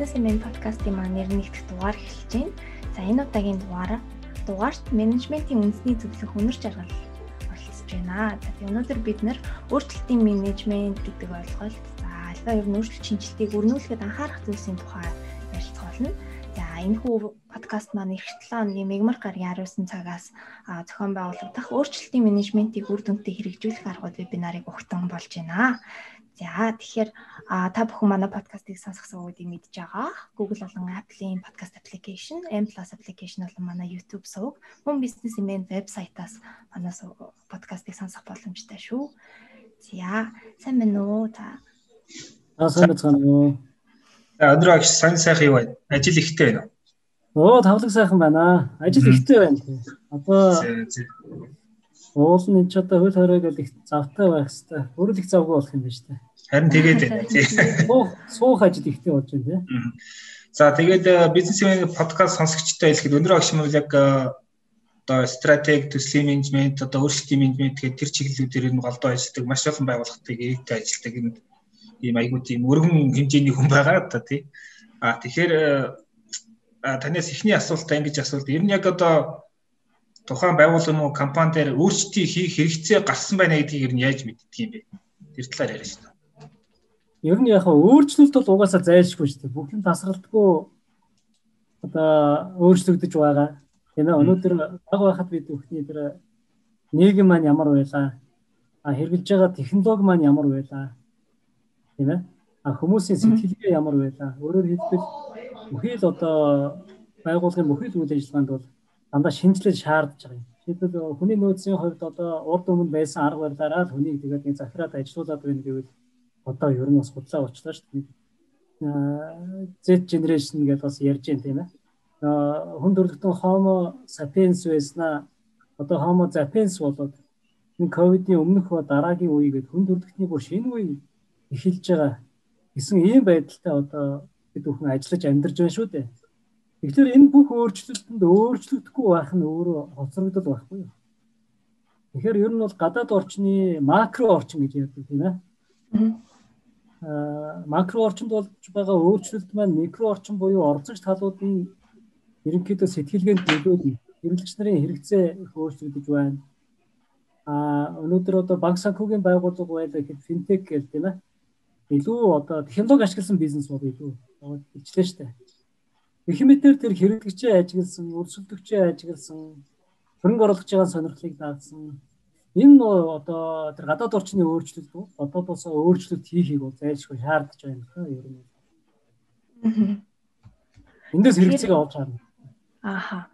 Business Man podcast-ийн маань нэгдэх дугаар эхэлж байна. За энэ удаагийн дугаараа дугаарт менежментийн үндэсний зөвлөх үнэр жаргал оролцож байна. За өнөөдөр бид нэр өөрчлөлтийн менежмент гэдэг ойлголт, за альва ер нь өөрчлөлт шинжилгээг өрнүүлэхэд анхаарах зүйлсийн тухай ярилцах болно. За энэ хүү подкаст маань эх 7 өдрийн мегмар гаргийн 19 цагаас зохион байгуулагдах өөрчлөлтийн менежментийг үр дүнтэй хэрэгжүүлэх аргууд вебинарыг өгтөн болж байна. За тэгэхээр та бүхэн манай подкастыг сонсох суугуудыг мэдж байгаа. Google болон Apple-ийн podcast application, M+ application болон манай YouTube сувг, мөн бизнесмен вебсайтаас манай подкастыг сонсох боломжтой шүү. За, сайн байна уу та? Аа сайн байна уу? За өнөөдөр сайн сайхан юу байна? Ажил ихтэй байна уу? Оо тавлаг сайхан байна. Ажил ихтэй байна. Одоо Уулын ч одоо хөл хорой гэдэг их завтай байх хэвээр. Өөрөө их завгүй болох юм байна шүү дээ. Харин тэгээд. Суух ажил ихтэй болж байна тий. За тэгээд бизнесмен подкаст сонсогчтой хэлэхэд өндөр агш нь яг э, одоо стратеги, төслийн менежмент, одоо өөрчлөлтийн менежмент гэдэг тэр чиглэлүүдээр нь голдоо ажилладаг маш олон байгууллагатай ирээдүйд ажилладаг юм ийм айгуу тийм өргөн хэмжээний хүн байгаа та тий. А тэгэхээр э, танаас эхний асуултаа ингэж асуулт. Ер нь яг одоо тухайн байгууллага мөн компани дээр өөрчлөлтийг хийх хэрэгцээ гарсан байна гэдгийг ер нь яаж мэддэг юм бэ? Тэр талаар яриа шүү дээ. Ер нь яг өөрчлөлт бол угаасаа зайлшгүй шүү дээ. Бүх юм тасралтгүй одоо өөрчлөгдөж байгаа. Тийм ээ. Өнөөдөр баг байхад бид бүхний тэр нийгэм маань ямар байлаа? А хэрэгжилж байгаа технологи маань ямар байлаа? Тийм ээ. А хүмүүсийн сэтгэлгээ ямар байлаа? Өөрөөр хэлбэл бүхий л одоо байгууллагын бүхий л үйл ажиллагаанд бол дандаа шинжилэл шаардж байгаа юм. Жишээлбэл хүний нөөцийн хувьд одоо урд өмнө байсан арга барилаараа л хүнийг тэгээд нэг захираад ажилуулад байна гэвэл одоо ер нь бас худлаа болчлаа шүү дээ. Z generation гэдээ бас ярьж байна тийм ээ. Хүн төрөлхтөн Homo sapiens байснаа одоо Homo sapiens болоод энэ ковидын өмнөх ба дараагийн үе гэдэг хүн төрөлхтний бүр шинэ үе эхэлж байгаа гэсэн ийм байдалтай одоо бид бүхэн ажиллаж амьдарч байна шүү дээ. Тэгэхээр энэ бүх өөрчлөлтөнд өөрчлөгдөхгүй байх нь өөрөө хоцрогдол байхгүй юу? Тэгэхээр ер нь бол гадаад орчны макро орчин гэж ярьдаг тийм ээ. Аа макро орчинд болж байгаа өөрчлөлт маань микро орчин буюу орцогч талуудын ерөнхийдөө сэтгэлгээнд нөлөөлнө. Хэрэглэгч нарын хэрэгцээ их өөрчлөгдөж байна. Аа өнөөдөр одоо банк санхүүгийн байгууллага байлаа гэхэд финтек гэх тийм ээ. Илүү одоо технологи ашигласан бизнес бол илүү ичлээ штэ. Эхмэтэр тэр хэрэглэгчээ ажигласан, өрсөлдөгчөө ажигласан, хөрөнгө оруулагч байгаа сонирхлыг даасан. Энэ одоо тэр гадаад орчны өөрчлөлт? Одоо бас өөрчлөлт хийхийг бол зайлшгүй шаардж байна хаа ер нь. Эндээс хэрэгцээг олж харна. Ааха.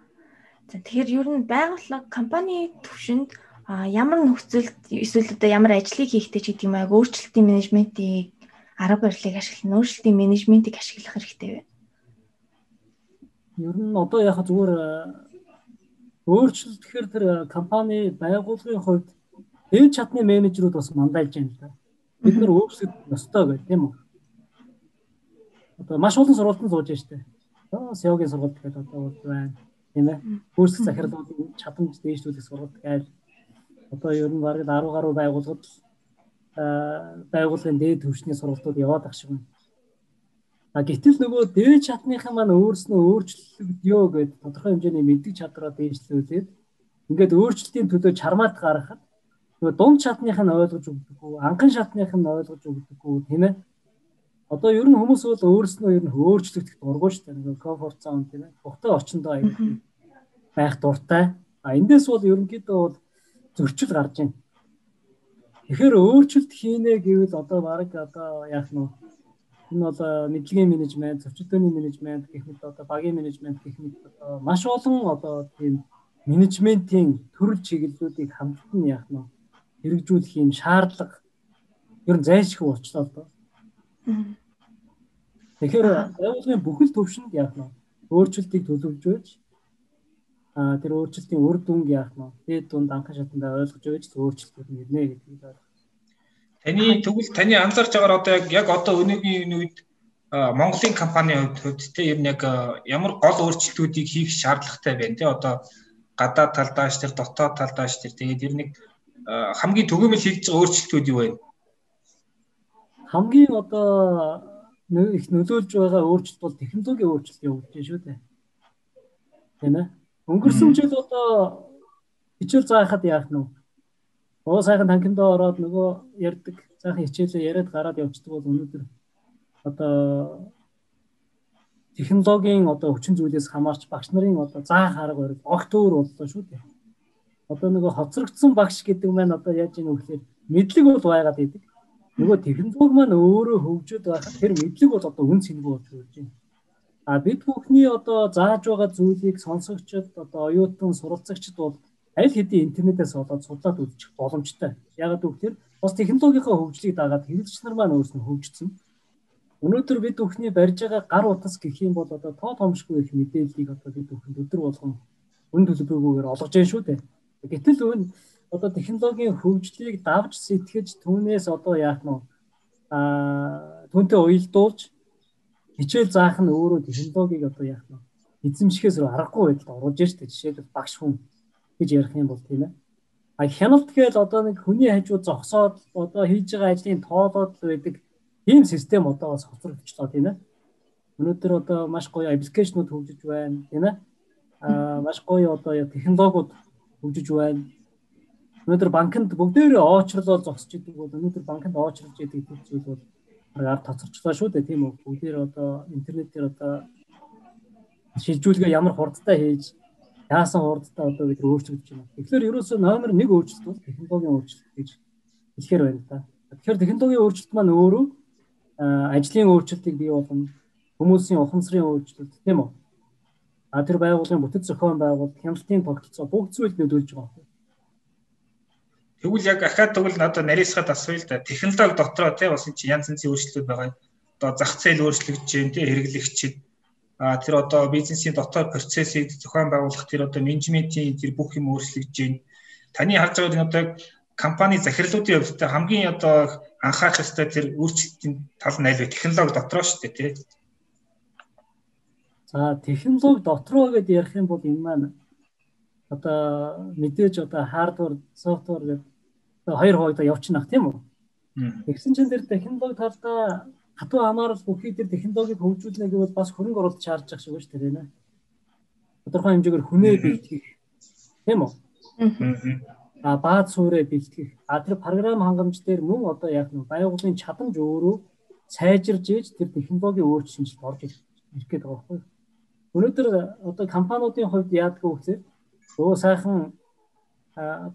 За тэгэхээр ер нь байгууллага компани төвшөнд ямар нөхцөлд эсвэл одоо ямар ажлыг хийхдээ ч гэдэг юм аа өөрчлөлтийн менежментийг арга барилыг ашиглах, өөрчлөлтийн менежментийг ашиглах хэрэгтэй байна. Ер нь одоо яг зүгээр өөрчлөлт гэхээр тэр компани байгууллагын хувьд дээд чадны менежерүүд бас мандайлж байна л да. Бид нар өөрчлөлт ёстой байх тийм үү? Одоо маш олон сургуультанд сууж штэ. Одоо SEO-гийн сургууль гэдэг одоо бол байна. Тийм ээ. Хөөсөх захирлуудын чадамж дээшлүүлэх сургууль гээл одоо ер нь бараг 10 гаруй байгууллагад байгууллагын дээд түвшний сургалтууд яваад ах шиг байна. А гэтэл нөгөө дээд чатныхан маань өөрснөө өөрчлөгдөё гэдэг тодорхой хэмжээний мэддэг чадвараа дээшлүүлээд ингээд өөрчлөлтийн төлөө чармаат гаргахад нөгөө дунд чатных нь ойлгож өгдөггүй, анхан шатных нь ойлгож өгдөггүй тийм ээ. Одоо ер нь хүмүүс бол өөрснөө ер нь өөрчлөгдөх дургуй шүү дээ. Нөгөө комфорт зон тийм ээ. Бухтай орчиндөө аяг байх дуртай. А эндээс бол ерөнхийдөө бол зөрчил гарч байна. Тэгэхээр өөрчлөлт хийнэ гэвэл одоо баг одоо яах нь Энэ бол мэдлэгийн менежмент, зөрчилдөөний менежмент гэх мэт одоо багийн менежмент гэх мэт одоо маш олон одоо тийм менежментийн төрөл чиглэлүүдийг хамтдан яах нь хэрэгжүүлэх юм шаардлага. Ер нь зайлшгүй болчлоо доо. Тэгэхээр байгууллагын бүхэл төвшөнд яах нь өөрчлөлтийг төлөвлөж а тэр өөрчлөлтийн үр дүнг яах нь дээд дунд анхан шатанда ойлгож өгч өөрчлөлтүүд нь ирнэ гэдгийг ойлгох Таны тэгвэл таны анзаарч байгаагаар одоо яг одоо өнөөгийн үед Монголын компанийн хувьд те ер нь яг ямар гол өөрчлөлтүүдийг хийх шаардлагатай байна те одоо гадаад талдааш тэр дотоод талдааш тэр тэгээд ер нь хамгийн төгөөмөл хийж байгаа өөрчлөлтүүд юу вэ? Хамгийн одоо их нөлөөлж байгаа өөрчлөлт бол технологийн өөрчлөлт явагдаж байна шүү дээ. Тийм ээ. Өнгөрсөн жил одоо хичээл заахад яах нь вэ? Oo сайхан танхимдаа ороод нөгөө ярддаг сайхан хичээлээ яриад гараад явцдаг бол өнөөдөр одоо технологийн одоо хүчин зүйлээс хамаарч багш нарын одоо заах арга барил огт өөр боллоо шүү дээ. Одоо нөгөө хоцрогдсон багш гэдэг маань одоо яаж ийм вөхлөөр мэдлэг бол байгаад идэг. Нөгөө технологи маань өөрөө хөгжөөд байхад тэр мэдлэг бол одоо үн цэнгүй болж байна. А бид бүхний одоо зааж байгаа зүйлийг сонсогчд одоо оюутан суралцагчд бол аль хэдийн интернетээс олоод судлаад үзчих боломжтой. Ягаад гэвэл бас технологийнхаа хөгжлийг дагаад хэрэглэгч нар маань өөрсдөө хөгжсөн. Өнөөдөр бид бүхний барьж байгаа гар утас гэх юм бол одоо тоо томшгүй их мэдээллийг одоо бид бүхэнд өдөр болгон үн төлбөргүйгээр олгож байна шүү дээ. Гэтэл өн одоо технологийн хөгжлийг давж сэтгэж түүнээс одоо яах нь аа түүнтэй уялдуулж хичээл заах нь өөрөө технологиг одоо яах нь эзэмшихээс аргагүй байдалд оруулж штэ жишээлбэл багш хүн гэж ярих юм бол тийм ээ. А хяналт гээл одоо нэг хүний хажуу зогсоод одоо хийж байгаа ажлын тоолоод байдаг ийм систем одоо бас хоцрогдчихлоо тийм ээ. Өнөөдөр одоо маш гоё аппликейшнууд хөгжиж байна тийм ээ. А маш гоё одоо технологиуд хөгжиж байна. Өнөөдөр банкнд бүгдээрээ оочрлол зогсож идэг бол өнөөдөр банкнд оочрлж идэг зүйл бол ард тоцорчлоо шүү дээ тийм үү. Бүгдээр одоо интернетээр одоо шилжүүлгээ ямар хурдтай хийж яасан хурдтай одоо бид өөрчлөгдөж байна. Тэгэхээр ерөөсөө номер 1 өөрчлөлт бол технологийн өөрчлөлт гэж хэлэхээр байна та. Тэгэхээр технологийн өөрчлөлт маань өөрөө ажлын өөрчлөлтийг бий болгоно. Хүмүүсийн ухамсарын өөрчлөлт тийм үү? А тэр байгууллагын бүтэц зохион байгуулалт, хяналтын тогтолцоо бүгд зүйл нөлөөлж байгаа. Тэгвэл яг ахаад тэгвэл одоо нарийсгаад асууя л да. Технологи дотроо тийм бас энэ янз янзын өөрчлөлт байгаа. Одоо зах зээл өөрчлөгдөж тийм хэрэглэгчид а тэр одоо бизнесийн дотоод процессыг зохион байгуулах тэр одоо менежментийн тэр бүх юм өөрчлөгдөж байна. Таны харж байгаа одоо компани захирлуудын хувьд хамгийн одоо анхаарах ёстой тэр өөрчлөлтийн тал нь аль вэ? Технологи дотроо шүү дээ тий. За технологи дотроо гэдээ ярих юм бол энэ маань одоо мэдээж одоо хардвар, софтвер гэдэг хоёр хувьд явчихнах тийм үү? Тэгсэн чинь тэр технологи талдаа хатуу хамаарал бүхий дээр технологиг хөгжүүлнэ гэвэл бас хөрөнгө оруулалт шаардж байгаа шиг байна шүү дээ. Тодорхой хэмжээгээр хүнээ бэлтгэх тийм үү? А бааз суурэ бэлтгэх. А тэр програм хангамж дээр мөн одоо яг нь байгууллагын чадамж өөрөө сайжирж ийж тэр технологийн өөрчлөлт орж ирэх гээд байгаа байхгүй. Өнөөдөр одоо компаниудын хувьд яадаг вэ гэхээр өө сайхан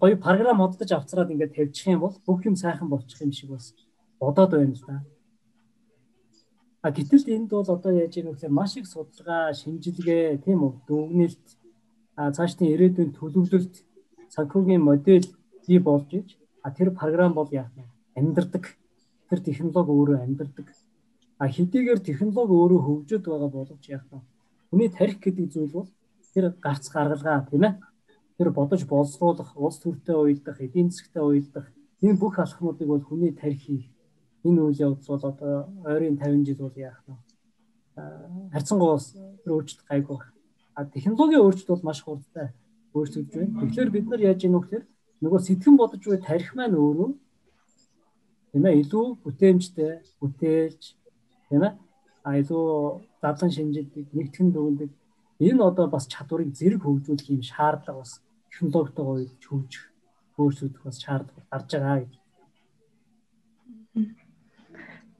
гоё програм худалдаж авцраад ингээд тавьчих юм бол бүх юм сайхан болчих юм шиг бас бодоод байна л да. А гэтэл энд бол одоо яаж ийм вэ маш их судалгаа, шинжилгээ, тийм үү, дүгнэлт, а цаашдын ирээдүйн төлөвлөлт, санхүүгийн модель бий болж иж а тэр програм бол яах вэ? Амьдардаг. Тэр технологи өөрөө амьдардаг. А хэдийгээр технологи өөрөө хөгжөд байгаа боловч яах вэ? Хүний тарих гэдэг зүйл бол тэр гарц гаргалгаа тийм ээ. Тэр бодож боловсруулах, улс төртэй уялдах, эдийн засгтай уялдах энэ бүх алхмуудыг бол хүний тарих хийх энэ үйл явдал бол одоо ойрын 50 жил бол яах вэ? Харьцангуйс өөрчлөлт гайгүй. А технологийн өөрчлөлт бол маш хурдтай өөрчлөгдөж байна. Тэгэхээр бид нар яаж ийм вөхөр нөгөө сэтгэн бодож буй тарих маань өөрөө тийм ээ илүү бүтээмжтэй, бүтээлж тийм ээ а илүү задлан шинжилдэг, нэгтгэн дүгндэг энэ одоо бас чадварыг зэрэг хөгжүүлэх юм шаардлага бас технологитойгоо хөгжих, өөрчлөгдөх бас шаардлага гарч байгаа гэж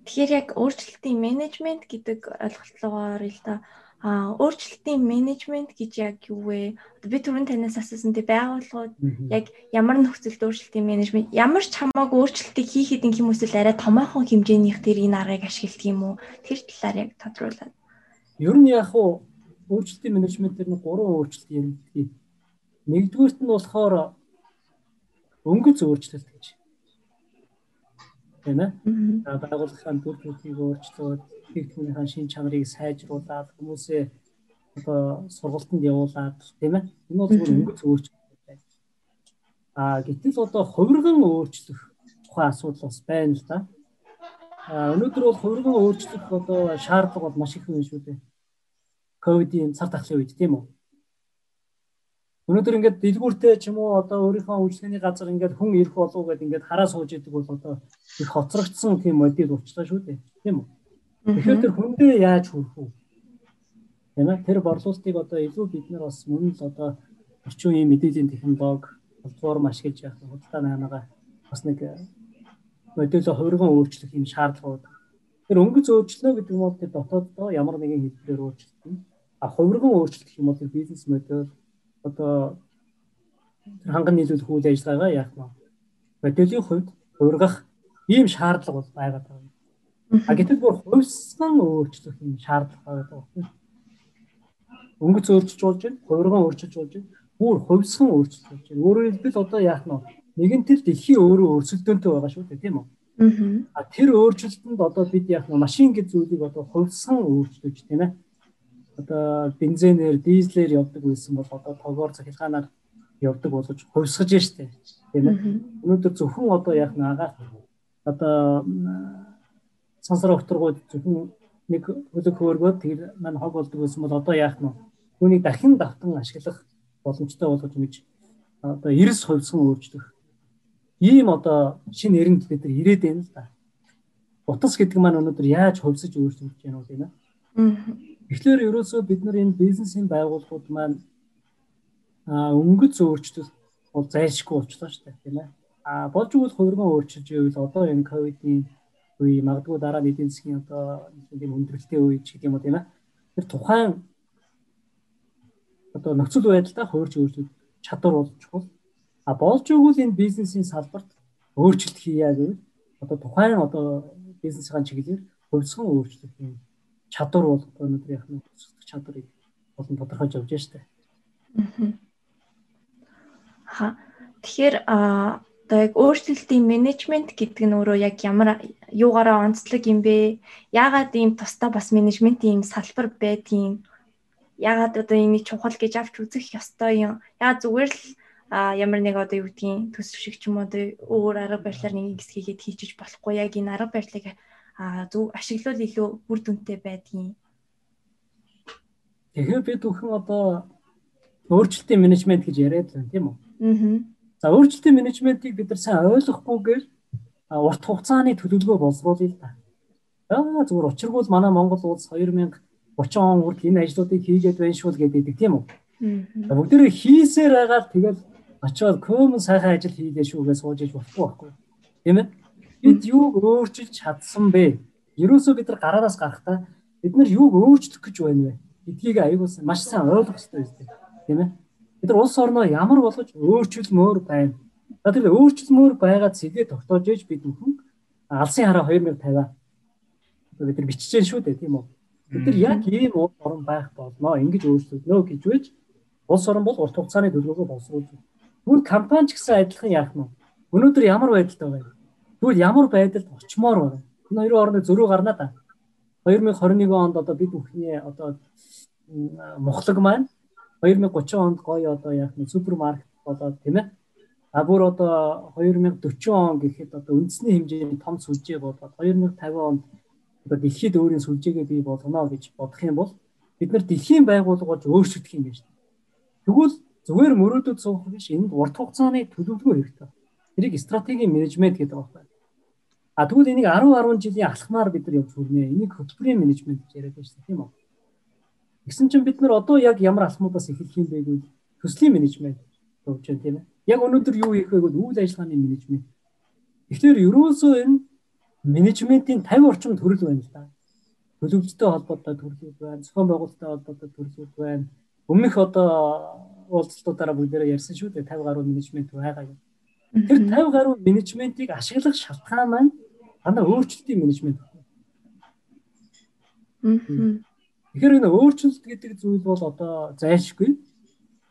Тэгэхээр яг өөрчлөлтийн менежмент гэдэг ойлголтоор л да а өөрчлөлтийн менежмент гэж яг юу вэ? Би түрүүн танаас асуусан тий байгууллагууд яг ямар нөхцөлд өөрчлөлтийн менежмент ямар ч хамаагүй өөрчлөлтийг хийхэд ин хүмүүс л арай томоохон хэмжээнийх тэр энэ аргыг ашигладаг юм уу? Тэр талаар яг тодруулаад. Ер нь яг уу өөрчлөлтийн менежмент дээр нэг гурван өөрчлөлт яригдгийг. Нэгдүгээрт нь болохоор өнгөц өөрчлөлт гэж тийм ээ. Байгууллагын төр төрхийг өөрчлөөд техникийн шин чанарыг сайжруулад хүмүүсээ одоо сургалтанд явуулаад тийм ээ. Энэ бол зөвхөн өнгөц өөрчлөлт байна. А гэтэл одоо хувирган өөрчлөх тухайн асуудал бас байна л да. А өнөөдөр бол хувирган өөрчлөх одоо шаардлага бол маш их байна шүү дээ. ковидын цар тахлын үед тийм үү? Өнөөдөр ингээд дэлгүүртэй ч юм уу одоо өөрийнхөө үйлчлэгээний газар ингээд хүн ирэх болов гэдээ ингээд хараа сууж идэг бол одоо их хоцрогдсон тийм модель болчихлоо шүү дээ. Тийм үү? Тэгэхээр тэр хүндээ яаж хүрэх вэ? Тийм ээ тэр борлуулалтыг одоо илүү бид нар бас мөн л одоо орчин үеийн мэдээллийн технологи платформ ашиглаж явах худалдаа наймаага бас нэг модельо хувирган өөрчлөх юм шаардлагууд. Тэр өнгөц өөрчлөлөө гэдэг нь бол тэр дотооддоо ямар нэгэн хэлбэрээр өөрчлөлтөн. А хувирган өөрчлөлт юм бол бизнес модель одоо тэр ханган нийлүүлэх үйл ажиллагаагаа яах вэ? Моделийн хувьд хувиргах ийм шаардлага бол байгаад байна. А гэтэл бүр хувьсан өөрчлөх юм шаардлага байгаа байхгүй. Өнгөц өөрчилж болж байна, хувирган өөрчилж болж байна, бүр хувьсан өөрчилж болж байна. Өөрөөр хэлбэл одоо яах нь нэгэн тэр дэлхий өөрөө өрсөлдөөнтэй байгаа шүү дээ, тийм үү? Аа. Тэр өөрчлөлтөнд одоо бид яах нь машин гэж зүйлийг одоо хувьсан өөрчлөж тийм ээ. Одоо бензинээр, дизелээр явдаг байсан бол одоо тогоор цахилгаанаар явдаг болгож хувьсгаж штэ тийм ээ. Өнөөдөр зөвхөн одоо яах нь агаар одоо сансар окторгууд зөвхөн нэг хөлөг хөөргөө тэр маань хог болдог байсан бол одоо яах нь түүнийг дахин давтан ашиглах боломжтой болгож ингэж одоо эрс хувьсан өөрчлөх ийм одоо шинэ эрэнд бид нар ирээд байна л да. Утас гэдэг маань өнөөдөр яаж хувьсаж өөрчлөгдөж байна вэ тийм ээ. Тэгэхээр ерөөсөө бид нар энэ бизнесийн байгууллагууд маань өнгөц өөрчлөлт бол зайлшгүй болчихлоо шүү дээ тийм ээ. А болж игэл хувирган өөрчилж ивэл одоо энэ ковидын үе магадгүй дараа эдийн засгийн одоо юм өндөрлөлтийн үе ч гэдэг юм уу тийм ээ. Тэр тухайн одоо нөхцөл байдлаа хувирч өөрчлөх чадвар болж чухал. А болж игэл энэ бизнесийн салбарт өөрчлөлт хийя гэвэл одоо тухайн одоо бизнесийн чиглэлээр хувьсган өөрчлөх юм чадвар бол өнөөдөр яг нэг чадварыг болон тодорхойж явж штэ. Аа. Тэгэхээр а одоо яг өөрчлөлтийн менежмент гэдэг нь өөрөө яг ямар юугаараа онцлог юм бэ? Яагаад ийм тусдаа бас менежментийн ийм салбар байдгийг яагаад одоо энийг чухал гэж авч үзэх ёстой юм? Яагаад зүгээр л ямар нэг одоо юу гэдгийг төсөв шиг ч юм уу өөр арга барилаар нэг хэсгийгээд хийчих болохгүй яг энэ арга барилыг зөв ашиглал илүү үр дүнтэй байдгийг. Тэгэхээр бид бүхэн одоо өөрчлөлтийн менежмент гэж яриад байна тийм үү? Аа За өөрчлөлтийн менежментийг бид нар сайн ойлгохгүйгээр урт хугацааны төлөвлөгөө боловсруулъя л да. Аа зүгээр учиргүй манай Монгол улс 2030 он хүртэл энэ ажлуудыг хийгээд байна шүү л гэдэг тийм үү? Бүгдээрээ хийсээр байгаа тэгэл очиод көмөн сайхан ажил хийлээ шүүгээ сууж иж болохгүй байхгүй. Тийм ээ? Бид юуг өөрчилж чадсан бэ? Ерөөсөө бид нар гараараас гарахдаа бид нар юуг өөрчлөх гэж байна вэ? Гэдгийг аягүй маш сайн ойлгох хэрэгтэй юм. Тийм ээ? бид нар улс орноо ямар болгож өөрчилмөр байна. За тэр өөрчилмөр байгаа цэгээ тогтоож ээж бид бүхэн алсын хараа 2050 бид нар биччихээн шүү дээ тийм үү. Бид нар яг ийм улс орн байх болно. Ингэж өөрчлөгднө гэж үж улс орн бол урт хугацааны төлөвлөгөө боловсруулж байна. Түр компани ч гэсэн адилхан яах нь. Өнөөдөр ямар байдалтай байна? Тэгвэл ямар байдалд очимоор байна? Энэ хоёрын хооронд зөрүү гарна да. 2021 онд одоо бид бүхний одоо мухлаг маань 2030 онд гоё одоо яг нэг супермаркет болоод тийм ээ. А бүр одоо 2040 он гэхэд одоо үндэсний хэмжээний том сүлжээ болоод 2050 онд одоо дэлхийд өөрийн сүлжээгээ бий болгоно гэж бодох юм бол бид нар дэлхийн байгууллагууд өөрчлөгдөх юм байна. Тэгвэл зүгээр мөрөөдөд суух биш энд урт хугацааны төлөвлөгөө хэрэгтэй. Тэрийг стратегийн менежмент гэдэг байна. А тэгвэл энийг 10 10 жилийн алхмаар бид нар явж хүрнэ. Энийг хөтөлбөрийн менежмент гэж яриад дээ, тийм үү? Гэсэн чинь бид нар одоо яг ямар алхмуудаас эхэлэх юм бэ гэвэл төслийн менежмент төвч тийм ээ. Яг өнөөдөр юу хийх вэ гэвэл үйл ажиллагааны менежмент. Тэгэхээр ерөөсөө энэ менежментийн 50 орчим төрөл байна л да. Төлөвлөлттэй холбоотой төрлүүд байна, зохион байгуулалттай холбоотой төрлүүд байна. Өмнөх одоо уулзалтуудаараа бүгдээрээ ярьсан шүү дээ 50 гаруй менежмент байгаа юм. Тэр 50 гаруй менежментийг ашиглах шалтгаан маань дандаа өөрчлөлтийн менежмент. Тэгэхээр энэ өөрчлөлт гэдэг зүйл бол одоо зайлшгүй.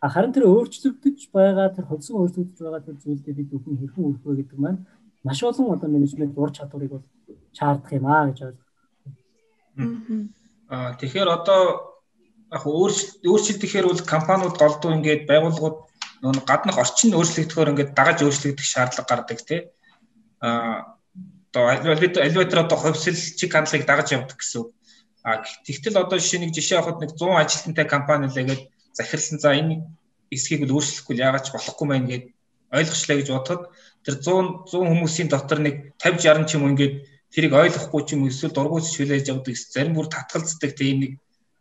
А харин тэр өөрчлөгдөж байгаа тэр холсон өөрчлөгдөж байгаа тэр зүйлдээ бид бүхэн хэрхэн үрэх вэ гэдэг маань маш олон одоо менежмент ур чадварыг бол шаардах юм аа гэж ойлгоо. Аа тэгэхээр одоо яг өөрчлөлт өөрчлөлт гэхээр бол компаниуд голдуу ингээд байгууллагууд нөгөө гаднах орчин өөрчлөгдөхөөр ингээд дагаж өөрчлөгдөх шаардлага гардаг тий. Аа одоо элеватор одоо хувьсэл чиг хандлагыг дагаж явдаг гэсэн үг. А тэгтэл одоо жишээ нэг жишээ авахад нэг 100 ажилтнтай компани л ингээд захирлсан за энэ эсхийг л өөрчлөхгүй яагаад ч болохгүй мэн гэд ойлгочлаа гэж бодоход тэр 100 100 хүмүүсийн дотор нэг 50 60 ч юм ингээд тэрийг ойлгохгүй ч юм эсвэл дургуйч хүлээж авдаг зарим бүр татгалздаг тийм нэг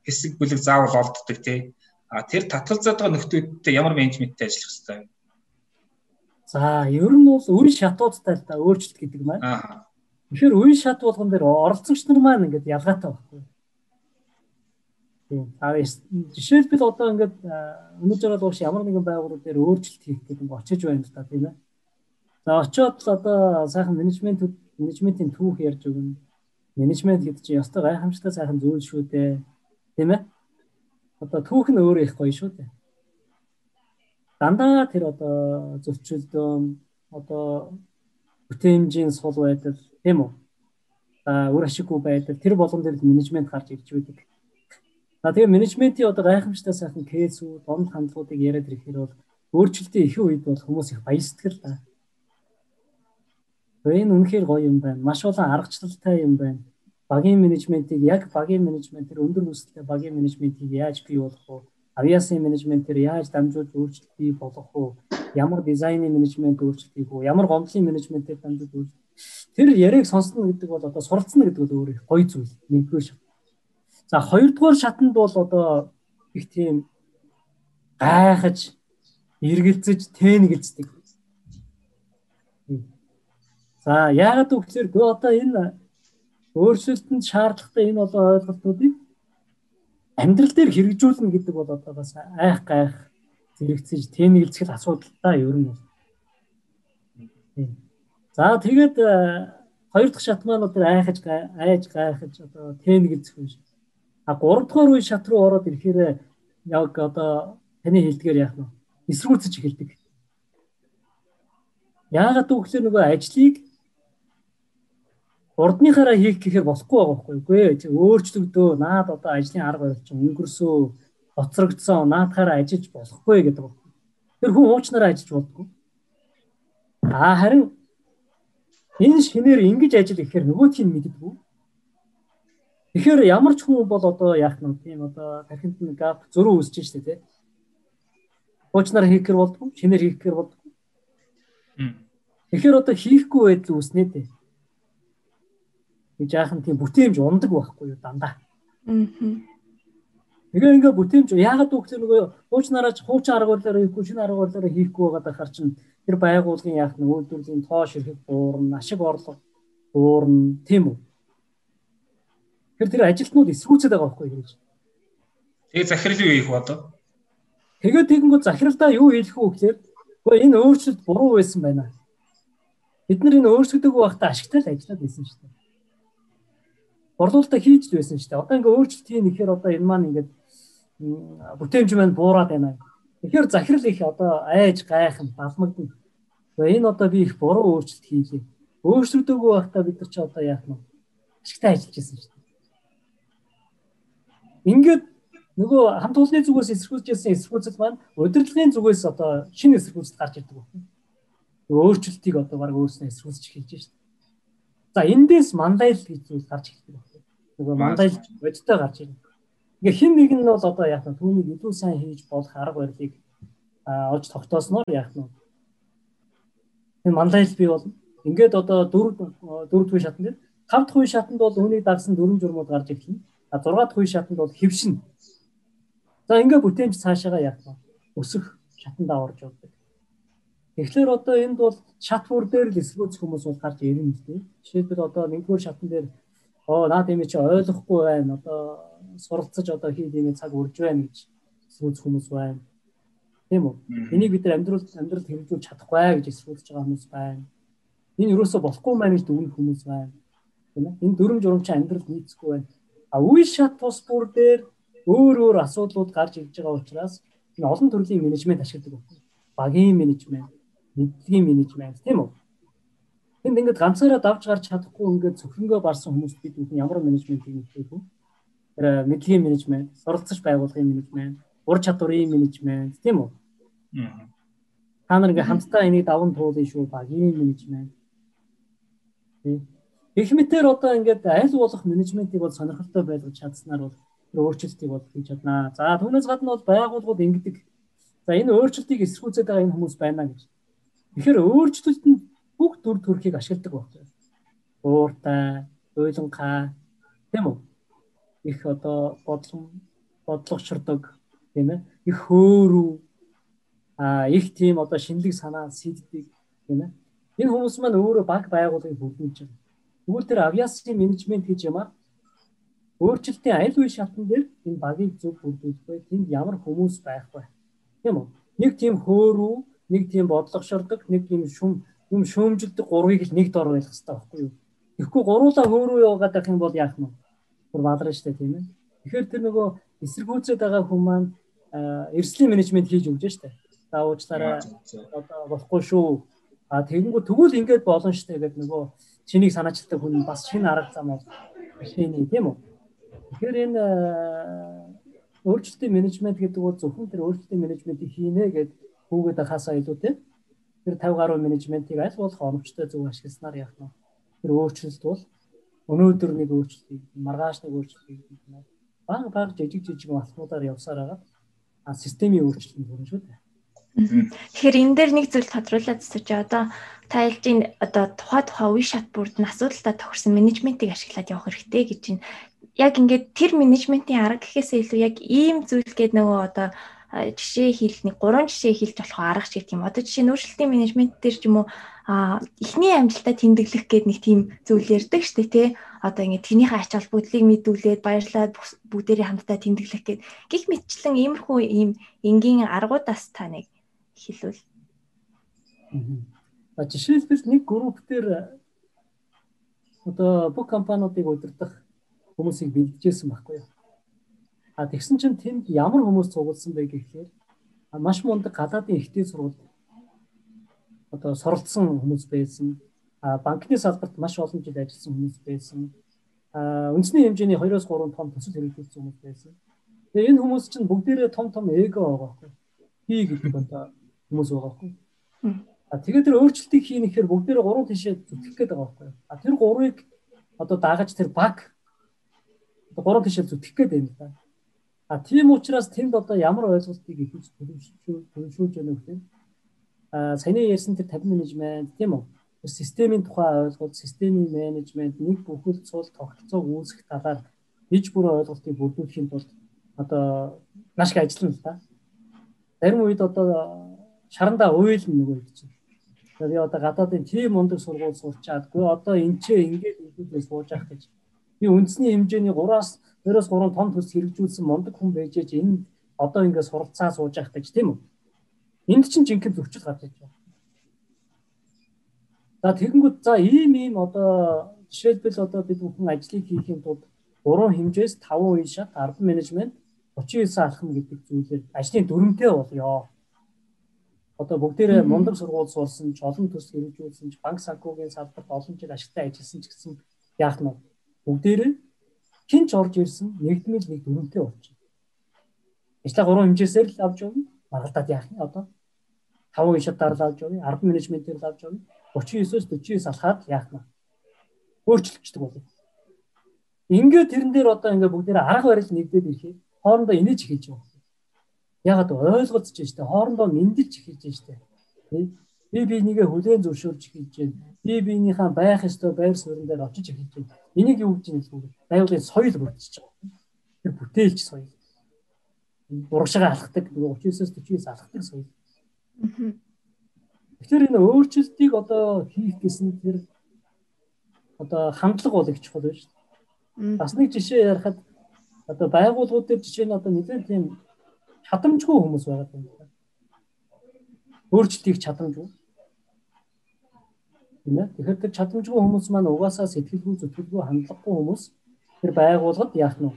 хэсэг бүлэг заавал олддог тийм а тэр татгалзаад байгаа нөхдүүдтэй ямар менежменттэй ажиллах хэрэгтэй вэ? За ер нь бол үе шатуудтай л да өөрчлөлт гэдэг маань. Аа. Тэгэхээр үе шат болгон дээр оролцогч нар маань ингээд ялгаатай байхгүй. Тийм. А жишээлбэл одоо ингээд өнөөдөр бол ямар нэгэн байгууллага дээр өөрчлөлт хийх гэдэг нь очиж байна л да тийм ээ. За очиод л одоо сайхан менежмент менежментийн түүх ярьж өгнө. Менежмент гэдэг чинь ёстой гайхамшигтай сайхан зүйл шүү дээ. Тийм ээ. Одоо түүх нь өөрөө их гоё шүү дээ дандаа тэр одоо зөрчилдөөн одоо бүтээмжийн сул байдал тийм үү а үр ашиггүй байдал тэр болгон дээр менежмент гарч ирж байдаг. За тэгээ менежментийн одоо гайхамшигтай сайхан кейсүүд, донд хандлагуудыг яриад ирэхээр бол өөрчлөлтийн их үед бол хүмүүс их баясдаг л да. Энэ үнэхээр гоё юм байна. Маш олон аргачлалтай юм байна. Багийн менежментийг яг багийн менежмент тэр өндөр нөхцөлтэй багийн менежментийг яаж бий болгох вэ? Авиасын менежментээр яаж дамжуулж өөрчлөлт бий болгох вэ? Ямар дизайны менежмент өөрчлөлт хийх вэ? Ямар гомдлын менежментээр дамжуулж өөрчлөлт. Тэр яриаг сонсно гэдэг бол одоо суралцна гэдэг бол өөр их гоё зүйл. Нэгдүгээр шат. За хоёрдугаар шатанд бол одоо их тийм гайхаж эргэлзэж тэнэгэлздэг. За яагаад гэвэл би одоо энэ өөрчлөлтөнд шаардлагатай энэ олон ойлголтуудыг амьдрал дээр хэрэгжүүлнэ гэдэг бол одоо бас айх гайх зэрэгцэж тэнэгэлцэл асуудал та ер нь бол. За тэгээд э, хоёр дахь шат маань одоо айхаж айж гайхаж одоо тэнэгэлцэх юм шиг. А гурав дахь үе шат руу ороод ирэхээр яг одоо таны хэлдгээр яах нь эсрүүцэж эхэлдэг. Яагаад гэвэл нөгөө ажлыг урдныхаараа хийх гэхээр болохгүй байгаа байхгүй? Үгүй ээ. Өөрчлөгдөө. Наад одоо ажлын арга барил чинь өнгөрсөө, хоцрогдсон. Наадхаараа ажиллаж болохгүй гэдэг байна. Тэр хүн уучнараа ажиллаж болдгоо. Аа харин энэ шинээр ингэж ажил ихээр нөгөөтг нь мэддэггүй. Тэгэхээр ямар ч хүн бол одоо яах нь тийм одоо тархинд нь гап зөрүү үүсэж штэ тий. Уучнараа хийхээр болдгоо, шинээр хийхээр болдгоо. Тэгэхээр одоо хийхгүй байдал үүснэ дээ нэг жаахан тийм бүтээмж ундаг байхгүй юу дандаа. Аа. Тэгээ ингээ бүтээмж яагаад үгээр нөгөө хуучнараа хуучин арга барилаараа хийхгүй шинэ арга барилаараа хийхгүй байгаа дахаар чинь тэр байгуулгын яах нь үйлдвэрлэлийн тоо ширхэг буурна, ашиг орлого буурна, тийм үү? Тэр тэр ажилтнууд эсвүүцээд байгаа байхгүй юу. Тэгээ захирал юу хийх бодоо? Тэгээ тэгэнгүүт захиралдаа юу хийх вэ гэхээр үгүй энэ өөрчлөлт буруу байсан байна. Бид нар энэ өөрчлөгдөг байхдаа ашигтай л ажиллаад байсан шүү дээ борлуулалтаа хийж л байсан шүү дээ. Одоо ингээ өөрчлөлт хийн гэхээр одоо энэ маань ингээд бүтээмж маань буураад байна. Тэгэхээр захирал их одоо айж гайхан балмагдан. Энэ одоо би их буруу өөрчлөлт хийлээ. Өөрчлөгдөөгүй байхдаа бид нар ч одоо яах нь ашигтай ажиллаж байсан шүү дээ. Ингээд нөгөө хамт олонны зүгээс эсэргүүцсэн эсэргүүцэл маань удирдлагын зүгээс одоо шинэ эсэргүүцэл гарч ирдэг байна. Өөрчлөлтийг одоо баг өөрснөө эсэргүүцэж хэлж шүү дээ. За эндээс мандайл гэж зүйл гарч ирдэг байна нөгөө мандал бодтой гарч ирнэ. Ингээ хин нэг нь бол одоо яах вэ? Түүнийг илүү сайн хийж болох арга барилыг олж тогтоосноор яах нь. Энэ мандал би бол ингээд одоо дөрөв дөрөвдүгээр шатнд дээр гав дахь үе шатанд бол үүнийг дагсан дөрвөн журмууд гарч ирлээ. А 6 дахь үе шатанд бол хэвшин. За ингээ бүтээмж цаашаага яах вэ? Өсөх шатандаа орж явдаг. Тэгэхээр одоо энд бол шат бүр дээр л эсвүүц хүмүүс бол гарч ирнэ дээ. Жишээлбэл одоо нэгдүгээр шатан дээр оо наад юм чи ойлгохгүй байна. Одоо суралцаж одоо хий димээ цаг урж байна гэж сүүц хүмүүс байна. Тийм үү? Энийг бид нар амьдрал амьдрал хэрэгжүүлж чадахгүй гэж эсвүүлж байгаа хүмүүс байна. Энэ юусоо болохгүй маань гэж дүгнэх хүмүүс байна. Тийм ээ? Энэ дөрөв журам чи амьдрал нийцэхгүй байна. А үе шат тус бүр дээр өөр өөр асуудлууд гарч ирж байгаа учраас энэ олон төрлийн менежмент ашигладаг. Багийн менежмент, нийтлийн менежмент тийм үү? Тэнд ингээд ганцаараа давж гарч чадахгүй ингээд зөвхөнгөө барсан хүмүүст бид бүхэн ямар менежментийг хийх вэ? Тэр мэдлэгийн менежмент, суралцж байгуулгын менежмент, ур чадварын менежмент тийм үү? Та нар ингээд хамтдаа энийг даван туулын шүү багийн менежмент. Их мэтэр одоо ингээд аль болох менежментийг бол сонирхолтой байлгаж чадсанаар бол тэр өөрчлөлтийг бол хийж чаднаа. За түүнээс гадна бол байгууллагууд ингэдэг. За энэ өөрчлөлтийг эсэргүүцээд байгаа энэ хүмүүс байна гэж. Тэгэхээр өөрчлөлт нь бүх төр төрхийг ашигладаг байна. ууртай, уйланхай тийм үү? Их одоо бодлон бодлогочрдог тийм ээ. Их хөөрөв а их тийм одоо шинэлэг санаа сийддэг тийм ээ. Энэ хүмүүс маань өөрөө баг байгууллагыг бүрдүүлж байгаа. Тэгвэл тэр авиасын менежмент гэж юмаа өөрчлөлтийн аль үе шатн дээр энэ багийг зөв бүрдүүлэх вэ? Тэнд ямар хүмүүс байх вэ? Тийм үү? Нэг тийм хөөрөв, нэг тийм бодлогошордог, нэг тийм шүм юм шөөмжилдэг гурвыг л нэг дор байх хэрэгтэй байхгүй юу? Тэгэхгүй гуруула хөөрөв яваад байх юм бол яах нь вэ? Гур бадраа штэ тийм ээ. Тэгэхээр тэр нөгөө эсэргүүцээд байгаа хүмүүс маань эрслийн менежмент хийж өгч штэ. Заавуучлаараа одоо болохгүй шүү. А тэгэнгүүт тэгвэл ингээд болно штэ гэдэг нөгөө чинийг санаачилдаг хүн бас шинэ арга зам бол шинэ тийм үү? Тэгэхээр энэ өөрчлөлтийн менежмент гэдэг бол зөвхөн тэр өөрчлөлтийн менежментийг хийнэ гэд хүүгээд хасаа илүү тийм тэр 50 гаруй менежментийг аль болох оновчтой зөв ашигласнаар яах нь тэр өөрчлөлт бол өнөөдөр нэг өөрчлөлтийг маргааш нэг өөрчлөлтийг баг баг жижиг жижиг алхмуудаар явсаар байгаа а системийн өөрчлөлт нь шүү дээ. Тэгэхээр энэ дээр нэг зүйл тодруулаад зүсэж одоо та ялжийн одоо тухай тухай үе шат бүрд нь асуудалтай тохирсон менежментийг ашиглаад явах хэрэгтэй гэж байна яг ингээд тэр менежментийн арга гэхээсээ илүү яг ийм зүйл гээд нөгөө одоо жишээ хэлэх нэг гурван жишээ хэлж болох арга шиг тийм. Одоо жишээ нь өөрчлөлтийн менежмент дээр ч юм уу эхний амжилтаа тэмдэглэх гээд нэг тийм зүйл ярьдаг шүү дээ тий. Одоо ингэ тэрнийхээ ач холбогдлыг мэдүүлээд баярлаад бүгдээрээ хамтдаа тэмдэглэх гээд гих мэтчлэн иймэрхүү ийм энгийн аргуудаас та нэг хэлвэл. А жишээлбэл нэг групп дээр одоо бүх компаниудыг удирдах хүмүүсийг бэлдэжсэн байхгүй юу. А тэгсэн чинь тэнд ямар хүмүүс цугласан бэ гэхээр маш мундаг гадаадын ихтэй сургууль одоо суралцсан хүмүүс байсан. А банкны салбарт маш олон жил ажилласан хүмүүс байсан. А үндэсний хэмжээний 2-3 том төсөл хэрэгжүүлсэн хүмүүс байсан. Тэгээ энэ хүмүүс чинь бүгдээрээ том том эго байгаа байхгүй. Хий гэдэг одоо хүмүүс байгаа байхгүй. А тэгээд тэр өөрчлөлтийг хийнэхээр бүгдээрээ гурван тишээ зүтгэх гээд байгаа байхгүй. А тэр гурвыг одоо дагаж тэр баг гурван тишэл зүтгэх гээд байна да. А тийм учраас тэнд одоо ямар ойлголтыг их төлөвшүүлж байна вэ гэхээр а саяны ярьсан тэр 50 менежмент тийм үү? Тэр системийн тухай ойлголт, системийн менежмент нэг бүхэл цул тогтолцоог үүсгэх талаар иж бүр ойлголтыг бүрдүүлэхийн тулд одоо маш их ажиллана л да. Зарим үед одоо шарандаа уйлна нөгөө гэж чинь. Тэгээ би одоо гадаадын тийм мундаг сургууль сурчаадгүй одоо энэ ч ингэж ингэж сууж явах гэж би үндэсний хэмжээний 3-аас 2-3 том төс хэрэгжүүлсэн мундаг хүн байж энэ одоо ингээд суралцаа сууж явах гэж тийм үү? Энд чинь жинхэнэ зөрчил гарч иж байна. За тэгэнгүүт за ийм ийм одоо жишээлбэл одоо бид бүхэн ажлыг хийхийн тулд 3 хэмжээс 5 үе шат 10 менежмент 39 алхам гэдэг зүйлээр ажлын дүрмтэй болёо. Одоо бүгдээрээ мундаг сургууль сурсан, олон төс хэрэгжүүлсэн, банк санхүүгийн салбарт олон жил ашигтай ажилласан ч гэсэн яах нь бүгдээрээ хинч орж ирсэн нэгдмэл нэг дүрмтэй болчихно. Ажлаа гурван хэмжээсээр л авч явна. Маргалдаад яах нь одоо 5 иш дараал авч явна. 10 менежментээр л авч явна. 39-оос 49 алхаад яах нь өөрчлөгчдөг болов. Ингээд тэрэн дээр одоо ингээд бүгдээрээ арга барил нэгдээд ирэхэд хоорондоо инээж эхэлж байгаа. Ягаад ойлгоцож штэ хоорондоо мэндэлж эхэлж штэ. Би би нэгэ хүлээн зөвшөөрж эхэлж байна. Би биенийхээ байх ёстой байр суурин дээр очиж эхэлж байна. Энийг юу гэж нэрлэв? Байгууллагын соёл бүрдэж байгаа. Тэр бүтээлч соёл. Урагшаа алхдаг 39-оос 49 алхдаг соёл. Тэгэхээр энэ өөрчлөлтийг одоо хийх гэсэн тэр одоо хандлага бол их чухал дээ. Бас нэг жишээ ярихад одоо байгууллагууд дээр жишээ нь одоо нэлээд тийм чадамжгүй хүмүүс байгаа юм байна. Өөрчлөлтийг чадамжгүй тийм ээ. Тэгэхээр тэр чадамжгүй хүмүүс маань угаасаа сэтгэлгүй зүтгэлгүй хандлагагүй хүмүүс тэр байгууллагад яах нь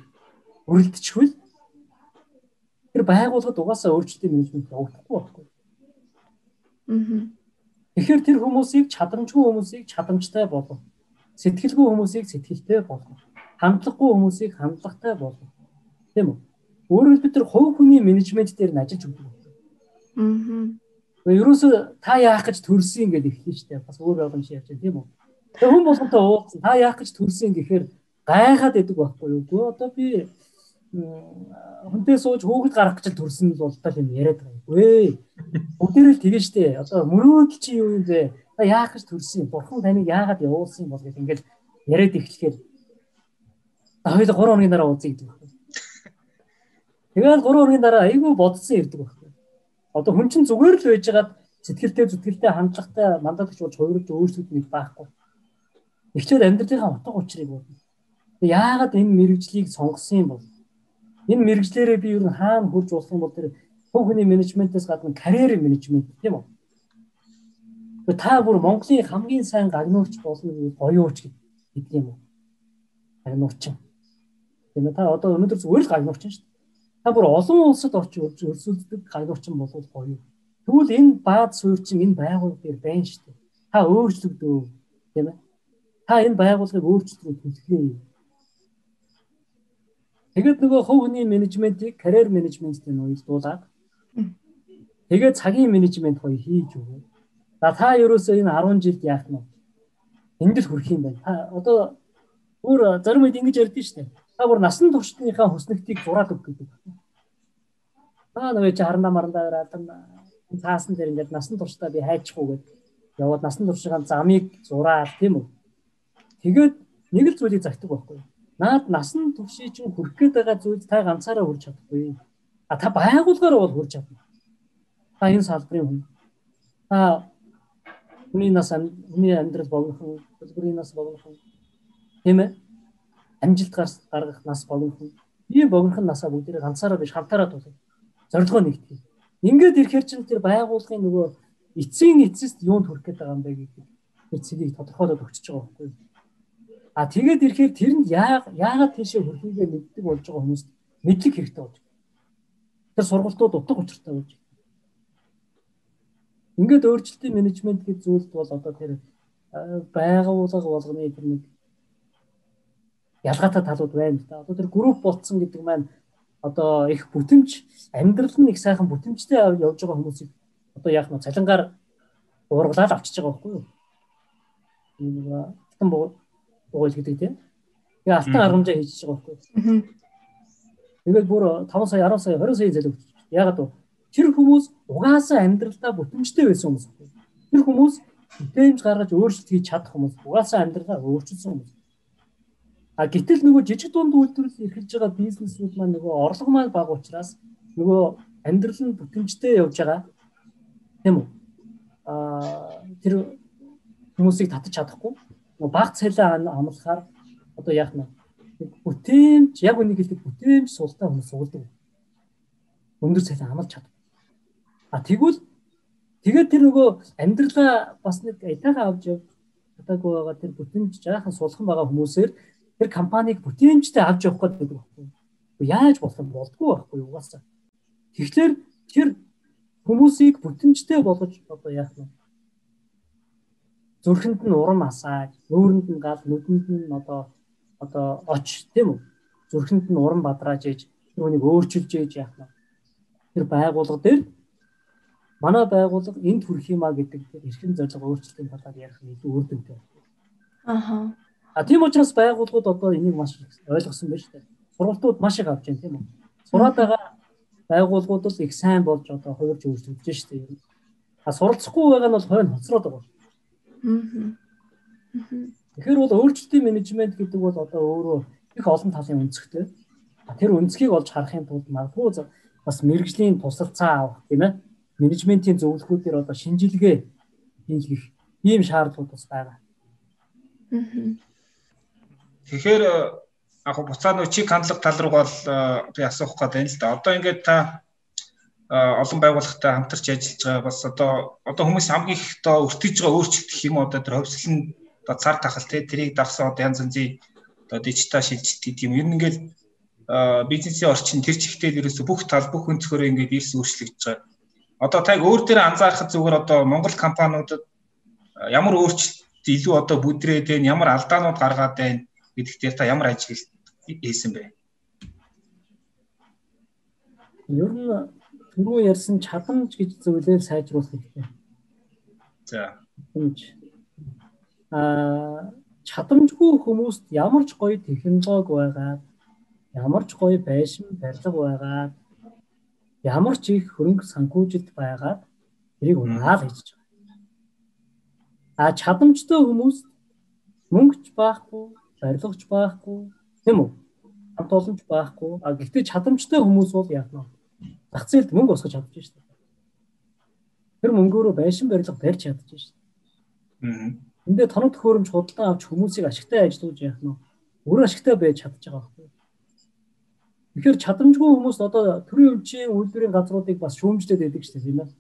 өрөлдчихвэл тэр байгууллагад угаасаа өөрчлөлтийн менежмент явагдахгүй байхгүй. Аа. Тэгэхээр тэр хүмүүсийг чадамжгүй хүмүүсийг чадамжтай болгох. Сэтгэлгүй хүмүүсийг сэтгэлтэй болгох. Хандлагагүй хүмүүсийг хандлагатай болгох. Тийм үү? Өөрөөр хэлбэл тэр хувь хүний менежмент дээр нь ажиллаж өгдөг. Аа. Ерөөсө та яах гэж төрсөн гэж эхлэн штэ. Бас өөр ойлгомж яаж тийм үү? Тэгээ хүн болгонтой уулзсан. Та яах гэж төрсөн гэхээр гайхаад идэг байхгүй юу? Гөө одоо би хүнтэй сууж хөөгд гарах гэж төрсөн бол тал юм яриад байгаа. Үгүй. Бүгдээрээ тэгэн штэ. Одоо мөрөөдөл чи юу юм бэ? Та яах гэж төрсөн юм? Бурхан таныг яагаад явуулсан юм бол гэж ингээд яриад эхлэхээр хоёул 3 хоногийн дараа уулзъя гэдэг байна. Тэгээд 3 хоногийн дараа айгүй бодсон ирдэг байна. Одоо хүн чинь зүгээр л байжгаад сэтгэлтэй зүтгэлтэй хандлагатай мандатч болж хувирж өөрсдөд нэг байхгүй. Ихчээд амьдралынхаа утга учирыг бодно. Яагаад энэ мэрэгжлийг сонгосон юм бол? Энэ мэрэгжлэрээ би ер нь хаана хурж уулсан бол тэр хүүхний менежментээс гадна карьер менежмент тийм үү? Та бүр Монголын хамгийн сайн гагнуурч болно гоёуч гэдэг юм уу? Гагнуурч. Тийм ээ та одоо өнөөдөр зүгээр л гагнуурч шүү дээ. Та бүр олон улсад орч өрсөлддөг гагнуурч болвол гоё. Тэгвэл энэ баад суурчин энэ байгууллага дээр байна шүү дээ. Та өөрчлөгдөө тийм ээ. Та энэ байгууллагыг өөрчлөлтөөр төлөхөө Тэгээд нөгөө хүний менежментийг карьер менежменттэй ноёлдуулаад тэгээд цагийн менежмент гоё хийж өгөө. За та ерөөсөө энэ 10 жилд яах нь вэ? Энд л хүрэх юм байна. Та одоо бүр зарим үед ингэж ярьдэн штэ. Та бүр насан туршдынхаа хүснэгтийг зураад өг гэдэг. Та нөгөө чи харна марандаа гараад цаасан дээр ингээд насан туршдаа би хайчихгүй гэдэг. Яваад насан туршийн замыг зураад тийм үү? Тэгээд нэг л зүйлийг загтдаг байхгүй? Наад насан туршийн чинь хүрх гээд байгаа зүйл та ганцаараа хүрч чадахгүй. А та байгуулгаар бол хүрч чадна. Та энэ салбарын хүн. Та хүний нас хүний амьдрал богинохон, төлбөрийн нас богинохон. Тийм ээ? Амжилт гаргах нас богинохон. Би богинохон насаа бүгдээ ганцаараа биш хамтаараа тулах. Зорилгоо нэгтгэх. Ингээд ирэхээр чинь тэр байгууллагын нөгөө эцсийн эцэст юунд хүрэх гээд байгаа юм бэ гэдэг тэр цэгийг тодорхойлоод өгчөж байгаа байхгүй юу? А тэгээд ирэхээр тэрэнд яагаад тийшээ хөрхийгээ мэддэг болж байгаа хүмүүст мэдлэг хэрэгтэй болж байна. Тэр сургалтууд утга учиртай болж байна. Ингээд өөрчлөлтийн менежмент гэж зүйлд бол одоо тэр байгууллага болгоны тэр нэг ялгаатай талууд байна л да. Одоо тэр групп болцсон гэдэг маань одоо их бүтэмж амьдрал нь их сайхан бүтэмжтэй явж байгаа хүмүүсийг одоо яах нь цалингаар уургалаад авчиж байгаа байхгүй юу? Энэ нэг тан угайл гэдэг тийм. Тэгээ алтан аргамжаа хийж байгаа байхгүй. Тэгээд бүр 5 сая, 10 сая, 20 сая зэлэг. Ягаад вэ? Тэр хүмүүс угаасаа амьдралдаа бүтэмжтэй байсан хүмүүс. Тэр хүмүүс бүтэмж гаргаж өөрчлөлт хийж чадах хүмүүс. Угаасаа амьдралаа өөрчилсөн хүмүүс. А гэтэл нөгөө жижиг дунд үйлдвэрлэл эрхэлж байгаа бизнесүүд маань нөгөө орлого маань бага учраас нөгөө амьдрал нь бүтэмжтэй явж байгаа. Тийм үү? А тэр хүмүүсийг татаж чадахгүй баг цалин амлахаар одоо яах нь бүтээмж яг үнийг хэлдэг бүтээмж суултаа хүмүүс суулдаг. Өндөр цалин амлаж чад. А тэгвэл тэгээд тэр нөгөө амьдралаа бас нэг айтайхан авч яв чадаагүй байгаа тэр бүтээмж жаахан сулхан байгаа хүмүүсээр тэр компанийг бүтээмжтэй авч явах гэдэг байхгүй. Яаж болох юм болдгоо байхгүй угаасаа. Тэгэхээр тэр хүмүүсийг бүтэмжтэй болгож одоо яах нь зүрхэнд нь урам асааж, нүүрэнд нь гал, нүдэнд нь одоо одоо оч тийм үү? Зүрхэнд нь урам бадрааж ээж түүнийг өөрчилж ээж яах нь. Тэр байгууллага дээр манай байгууллага энд хүрэх юмаа гэдэг тэр эрхэм зорилго өөрчлөлтийн талаар ярих нь илүү үр дүнтэй. Аха. А тийм учраас байгууллагууд одоо энийг маш ойлгосон байж таа. Сургалтууд маш их авч байна тийм үү? Сураад байгаа байгууллагууд л их сайн болж одоо хувирж өөрчлөгдөж штэ юм. А суралцахгүй байгаа нь бол хойно хоцроод байгаа. Тэгэхээр бол өөрчлөлтийн менежмент гэдэг бол одоо өөрөө их олон талын өнцгтэй. Тэр өнцгийг олж харахын тулд магадгүй бас мэрэгжлийн тусалцаа авах тийм ээ. Менежментийн зөвлөгөөлөөр одоо шинжилгээ хийх ийм шаардлага бас байгаа. Тэгэхээр яг буцаа нөө чиг хандлага тал руу бол би асуух гээд байна л да. Одоо ингээд та олон байгууллагатай хамтарч ажиллаж байгаа бас одоо одоо хүмүүс хамгийн их одоо өртөж байгаа өөрчлөлт юм одоо тэр хөвсөл нь одоо цар тахал те тэрийг дагсан одоо янз янзын одоо дижитал шилжилт гэдэг юм. Ер нь ингээл бизнесийн орчин тэр чигтэл ерөөсө бүх тал бүх өнцгөрөө ингээд ирс өөрчлөгдөж байгаа. Одоо таг өөр дээр анзаарах зүгээр одоо Монгол компаниудад ямар өөрчлөлт илүү одоо бүдрээд байна, ямар алдаанууд гаргаад байна гэдэгт дээр та ямар ажил хийсэн бэ? Ер нь түрүү ярьсан чадамж гэж зүйлээр сайжруулах хэрэгтэй. За. Аа чадамжгүй хүмүүст ямар ч гоё технологи байгаа ямар ч гоё байшин барилга байгаад ямар ч их хөрөнгө санхүүжилт байгаад тэрийг унаал хийж байгаа. А чадамжтай хүмүүс мөнгөч байхгүй, барилгач байхгүй, тийм үү? Хамт олонч байхгүй. А гэхдээ чадамжтай хүмүүс бол яг нь зах зээлд мөнгө босгож байна шүү дээ. Тэр мөнгөөрөө байшин барилга барьж байна шүү дээ. Аа. Эндээ тоног төхөөрөмж худалдан авч хүмүүсийг ашигтай ажилуулж яах нь өөр ашигтай байж чадж байгаа байхгүй. Тэгэхээр чадамжгүй хүмүүс одоо төрийн өмчийн үйлдвэрийн газруудыг бас шүүмжлээд байдаг шүү дээ тийм ээ.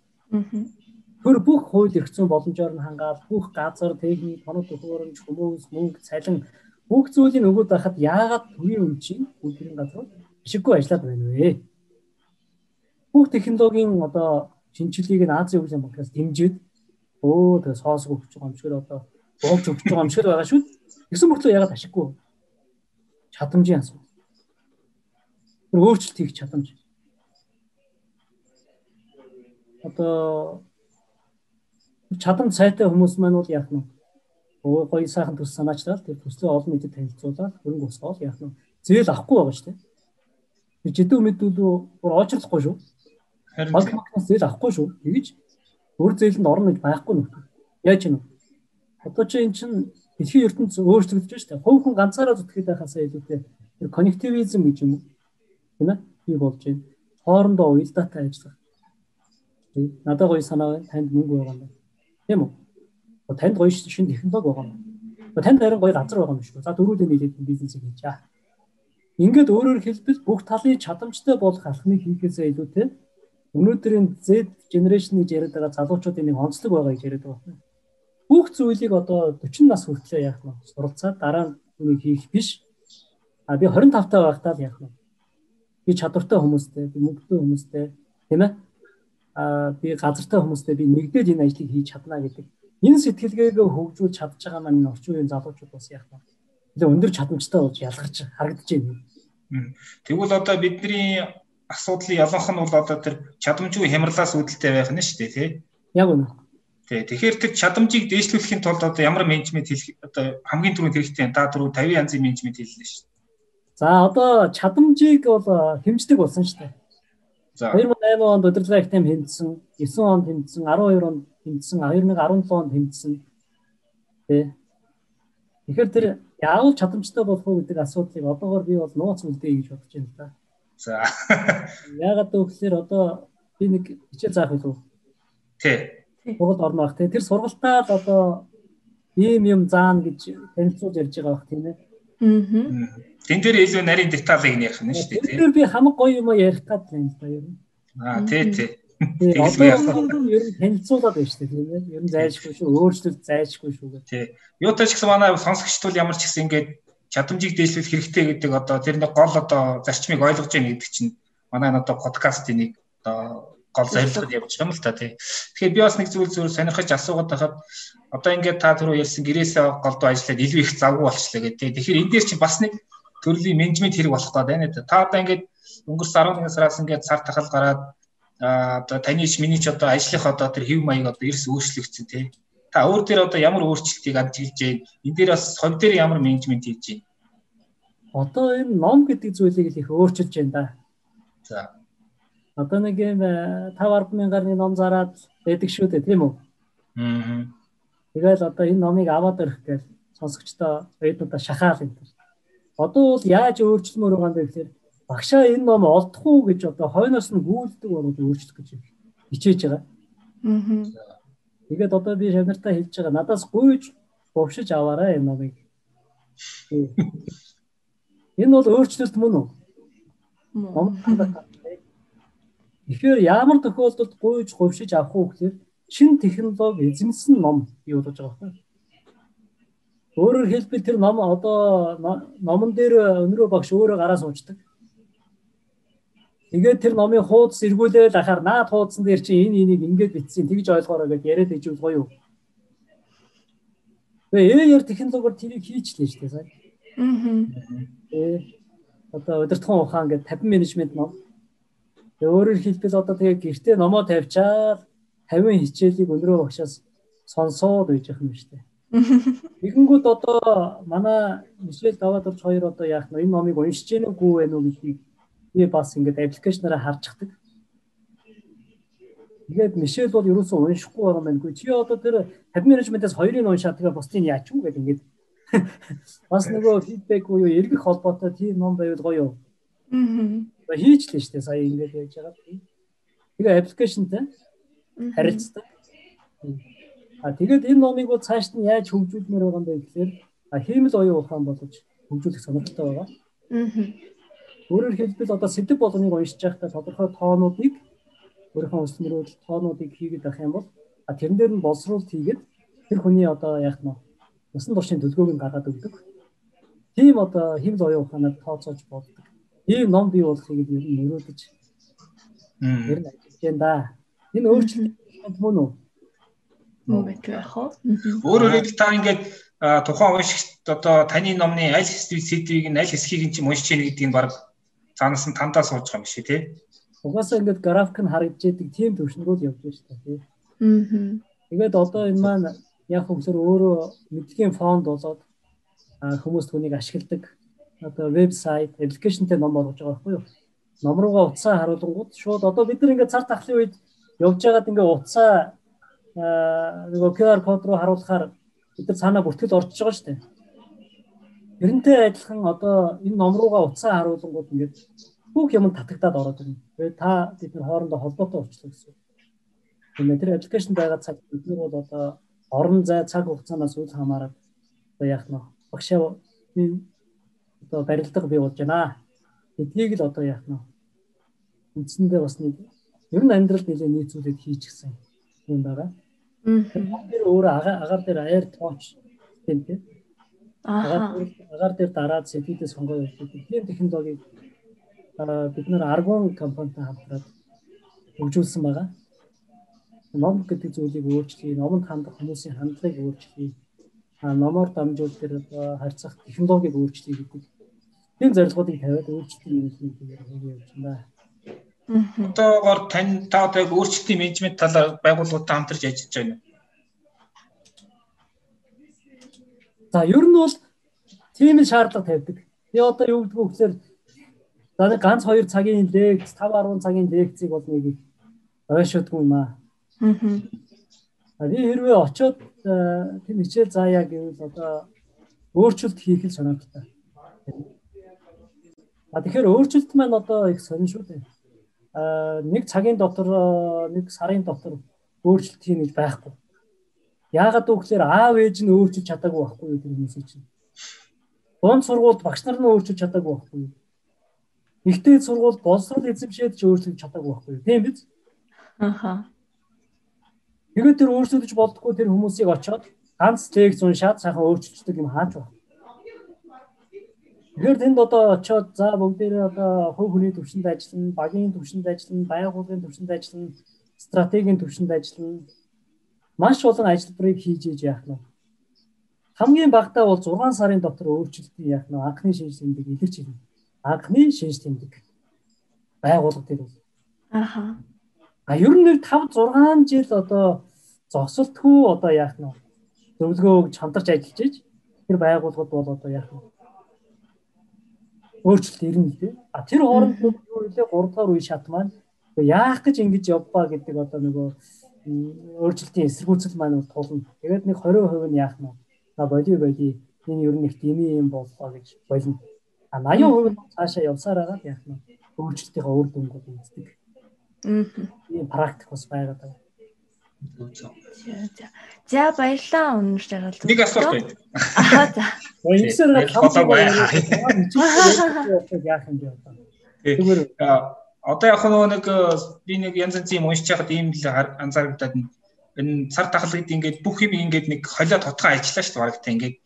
Тэр бүх хууль эрх зүйн боломжоор нь хангаад бүх газар, техник, тоног төхөөрөмж, хүмүүс, мөнгө, цалин бүх зүйлийг өгөөд байхад яагаад төрийн өмчийн үйлдвэрийн газрууд бишиггүй ажиллаад байна вэ? Бүх технологийн одоо шинжилгээг нь Азийн хөгжлийн банкнаас дэмжиж өө тэгээ соос өгч байгаа юм шиг одоо боолж өгч байгаа юм шиг байгаа шүү. Тэгсэн мөртлөө яагаад ашиггүй? Чадамжийн асуудал тэр өөрчлөлт хийх чадамж. Одоо чадамж сайтай хүмүүс маань бол яах нь өө гоё сайхан төс санаачлал тэр төслөө олон нийтэд танилцуулаад хөрөнгө босгоол яах нь зээл авахгүй байгаа шүү дээ. Жидүү мэдүүлүү бүр очрлохгүй шүү. Харин банкнаас зээл авахгүй шүү. Тэгэж өөр зээлэнд орно гэж байхгүй нүх. Яаж юм? Одоо чи эн чин дэлхийн ертөнц өөрчлөгдөж шүү дээ. Хувь хүн ганцаараа зүтгэхэд байхасаа илүүтэй тэр коннективизм гэж юм тийм ээ би болж байна. Хоорондоо уялдаатай ажиллах. Надад гоё санаа байна. Танд мөнгө байгаа юм байна. Тийм үү? Танд гоё шин технологи байгаа юм. Танд харин гоё газар байгаа юм шүү. За дөрүүдээ нийлээд бизнесийг хийж чаа. Ингээд өөрөөр хэлбэл бүх талын чадамжтай болох алхмыг хийхээсээ илүүтэй өнөөдрийн Z generation-ыг яриад байгаа залуучуудын нэг онцлог байгаа гэж яриад байгаа. Бүх зүйлийг одоо 40 нас хүртлээр яах нь суралцаад дараа нь хийх биш. А би 25 таа байхдаа яах нь би чадвартай хүмүүстэй, би мөнгөтэй хүмүүстэй, тийм ээ? Аа би газартай хүмүүстэй би нэгдээд энэ ажлыг хийж чадна гэдэг. Энэ сэтгэлгээг хөгжүүлж чадж байгаа маань орчин үеийн залуучууд бас яах вэ? Илүү өндөр чадамжтай болж ялгарч харагдаж байна. Тэгвэл одоо бидний асуудлын яланх нь бол одоо тэр чадамжгүй хямралаас үүдэлтэй байх нь шүү дээ, тий? Яг үнэ. Тий. Тэгэхээр тэр чадамжийг дээшлүүлэхийн тулд одоо ямар менежмент хийх одоо хамгийн түрүүнд хэрэгтэй та түрүү 50 янзын менежмент хийлээ шүү. За одоо чадамжийг бол хэмждэг болсон шүү дээ. За 2008 онд удирдлага их тэм хэмжсэн, 9 онд хэмжсэн, 12 онд хэмжсэн, 2017 онд хэмжсэн. Тэ. Тэгэхээр тэр яавал чадамжтай болох уу гэдэг асуудлыг одоогоор би бол нууц үлдээе гэж бодож байна л да. За. Яагаад гэвэл одоо би нэг хичээл заах билүү? Тий. Сургалт орно бах тий. Тэр сургалтаа л одоо ийм юм заана гэж танилцуулж ярьж байгаа бах тийм ээ. Аа. Тэн дээр илүү нарийн деталыг нь ярих нь шүү дээ. Тэр дээр би хамаг гоё юм ярих гад байна л да ер нь. Аа тий тий. Тэгэл ер нь танилцуулаад байна шүү дээ тийм ээ. Ер нь зайлшгүй шүү, өөрчлөлт зайлшгүй шүү гэх. Тий. Юутай ч гэсэн манай сонсогчд бол ямар ч гэсэн ингээд чадамжийг дээшлүүлэх хэрэгтэй гэдэг одоо тэр нэг гол одоо зарчмыг ойлгож байгаа гэдэг чинь манай одоо подкастын нэг одоо гол зорилгод явж байгаа юм л та тий. Тэгэхээр би бас нэг зүйл зүгээр сонирхож асуугаад байхад одоо ингээд та түрүү ярьсан гэрээсээ голдуу ажиллаад илүү их завгүй болчлаа гэдэг. Тэгэхээр энэ дээр чи бас нэг төрлийн менежмент хэрэг болох гэдэг байна. Та одоо ингээд өнгөрсөн 11 сараас ингээд цар тахал гараад одоо таны ч миний ч одоо ажлынх одоо тэр хэв маяг одоо эрс өөрчлөгдсөн тий. Та өөр дээр одоо ямар өөрчлөлтийг амжилж байна? Энэ дээр бас хонь дээр ямар менежмент хийж байна? Одоо энэ ном гэдэг зүйлийг л их өөрчилж байна да. За. Одоо нэг юм 5 10 мянгаар ном зараад байдаг шүү дээ тийм үү? Аа. Тэгэл одоо энэ номыг аваад ирэх гэж сонсогчдоо эднүүдээ шахаал энэ Одоо бол яаж өөрчлөмөр байгаа юм бэ гэхээр багшаа энэ ном олдох уу гэж одоо хойноос нь гүйлдэг болоод өөрчлөх гэж хичээж байгаа. Аа. Тэгээд одоо би шавнартаа хэлж байгаа. Надаас гүйж бовшиж аваарай энэ номыг. Энэ бол өөрчлөлт мөн үү? Мөн. Тэгэхээр ямар тохиолдолд гүйж говшиж авах уу гэхээр шин технологи эзэмсэн ном бий болж байгаа байхгүй. Өөрөөр хэлбэл тэр ном одоо номон дээр өнрөө багш өөрөө гараа суучдаг. Тэгээд тэр номын хуудас эргүүлээд ахаар наад хуудсан дээр чи энэ энийг ингэж бичсэн тэгж ойлгоорой гэж яриад ижил гоё юу. Тэгээ AR технологиор тэрийг хийчлээ шүү дээ сая. Аа. Э одоо удирдхан ухаан гэдэг 50 менежмент ном. Тэгээ өөрөөр хэлбэл одоо тэгээ гэртээ номоо тавьчаад 50 хичээлийг өнрөө багшаас сонсоод үйж явах юм шүү дээ. Тэгэнгүүт одоо манай Мишель Давадорч хоёр одоо яах нь энэ номыг уншиж гэнэ үгүй вэ гэдгийг би бас ингээд аппликейшнаараа харчихдаг. Тэгээд Мишель бол ерөөсөө уншихгүй байгаа юм байна. Чи одоо тэр хаб менежментээс хоёрыг уншаад тэгээ бусдыг яач вэ гэдэг ингээд бас нөгөө фидбек уу эргэх холбоотой тийм ном байвал гоё юу. Аа. Хийчлээ шүү дээ сая ингээд яаж байгаа. Тэгээ аппликейшнтэй харилцдаг. А тэгээд энэ номыг бол цааш нь яаж хөгжүүлмээр байгаа юм бэ гэхээр хиймэл оюун ухаан болгож хөгжүүлэх сонирхолтой байгаа. Аа. Өөрөөр хэлбэл одоо сэдв болгоныг уншиж байхдаа тодорхой тоонуудыг өөрийнхөө өссөн мөрөдөл тоонуудыг хийгээд авах юм бол тэрэн дээр нь боловсруулалт хийгээд тэр хүний одоо яах нь насан туршийн төлгөөг нь гаргаад өгдөг. Тийм одоо хэмл оюун ухаанаар тооцоож болдог. Ийм ном бий болохыг ер нь нөрөөдөж ер нь ажиллаж байна да. Энэ өөрчлөлт мөн үү? Мөн байх яах вэ? Өөрөөр хэлбэл та ингээд тухайн уншигчд одоо таны номны аль сэдвийг нь аль хэсгийг нь ч уншиж яах гэдгийг нь баг цаанаас нь тандаа сууж байгаа юм шиг тий. Угаасаа ингээд график нь харагдж идэг тийм төвшнгүүд явж байна шүү дээ. Аа. Тэгээд одоо энэ маань яг хөглөр өөрөө мэдхийн фонд болоод хүмүүс түүнийг ашигладаг. Одоо вебсайт, аппликейшнтэй ном болгож байгаа байхгүй юу? Ном руугаа утсаа харуулгууд шууд одоо бид нар ингээд цар тахлын үед явж байгаад ингээд утсаа нөгөө QR код руу харуулахаар бид нар цаанаа бүртгэл орж байгаа шүү дээ. Тэрнтэй адилхан одоо энэ ном руугаа утсаа харуулгууд ингээд бүх юм татагдаад ороод ирнэ. Тэгээд та бид нар хоорондоо холбоотой болчихлоо гэсэн. Тэгээд тэр аппликейшн байгаа цаг бид нар бол одоо орон зай цаг хугацаанаас үл хамааран одоо яах нь багшаа би одоо барилдаг бий болж байна. Эдгийг л одоо яах нь үндсэндээ бас нэг ер нь амьдрал нэлээ нийцүүлээд хийчихсэн юм байгаа. Тэр өөрөө агаар дээр аяар тооч тийм тийм. Агаар дээр дараад сэдвүүдээ сонгоо явуулдаг. Тийм технологиг бид нэр Argon компанитай хамтраад хөгжүүлсэн байгаа. Ном гэдэг зүйлийг өөрчлөе, номонд хандах хүмүүсийн хандлагыг өөрчлөе. А номоор дамжуул тэр харьцах технологиг өөрчлөе гэдэг. Тийм зорилгоодыг тавиад өөрчлөлтийн менежментээр явж байна. Одоогоор тань та одоо яг өөрчлөлтийн менежмент талаар байгууллагуудтай хамтарч ажиллаж байна. За ер нь бол тийм шаардлага тавьдаг. Би одоо юу гэдэг вэ гэхээр За нэг ганц 2 цагийн лекц 5 10 цагийн лекцийг бол нэг ойшоодгүй юм аа. Аа. Би хэрвээ очиод тийм хичээл заая гэвэл одоо өөрчлөлт хийх л санаатай. А тэгэхээр өөрчлөлт маань одоо их сонир шүү дээ. Аа нэг цагийн дотор нэг сарын дотор өөрчлөлт хийнэ гэж байхгүй. Яагаад гэвэл аав ээж нь өөрчилж чадаагүй байхгүй юу тэр хүмүүсийг чинь. Дунд сургуульд багш нар нь өөрчилж чадаагүй байхгүй Ихтэй сургууль боловсрол эзэмшээд ч өөрчлөж чадаагүй байхгүй? Тийм биз? Аха. Тэгээд тэр өөрчлөж болдгоо тэр хүмүүсийг очоод ганц лекц уншаад сайхан өөрчилждэг юм хаач байна. Тэгэхээр тэнд одоо очоод за бүгдээрээ одоо хөв хүний төвшөнд ажиллана, багийн төвшөнд ажиллана, байгууллагын төвшөнд ажиллана, стратегийн төвшөнд ажиллана. Маш олон ажиллбарыг хийж иж яах нь. Хамгийн багтаа бол 6 сарын дотор өөрчлөлтийг яах нь анхны шинж тэмдэг илэрч ирнэ анхны шинж тэмдэг байгууллага дээр бол. Аха. А ер нь нэг 5 6 жил одоо зогсолтгүй одоо яах нь зөвлөгөөг чамдарч ажиллаж иж тэр байгууллагад бол одоо яах нь өөрчлөлт ирнэ лээ. А тэр хооронд юу вэ? 3 дахь үе шат маань яах гэж ингэж явбаа гэдэг одоо нөгөө өөрчлөлтийн эсэргүүцэл маань тулна. Тэгээд нэг 20% нь яах нь на боли боли энэ ер нь их дими юм боллоо гэж болно. А 80% нь цаашаа явсаар байгаа яг нь өөрчлөлтийнхөө үр дүнгууд үздэг. Аа. Тийм практик бас байгаад байна. За баярлалаа өнөр жаргал. Нэг асуулт байна. Аа за. Ингэсээр хамаагүй яах юм бэ одоо. Тэгмэр одоо яг нөгөө нэг би нэг янз янзын юм уншиж байхад ийм л анзаарагдаад энэ цар тахлагд ингээд бүх юм ингээд нэг холио тотгоо ажиллаа шүү дээ барагтай ингээд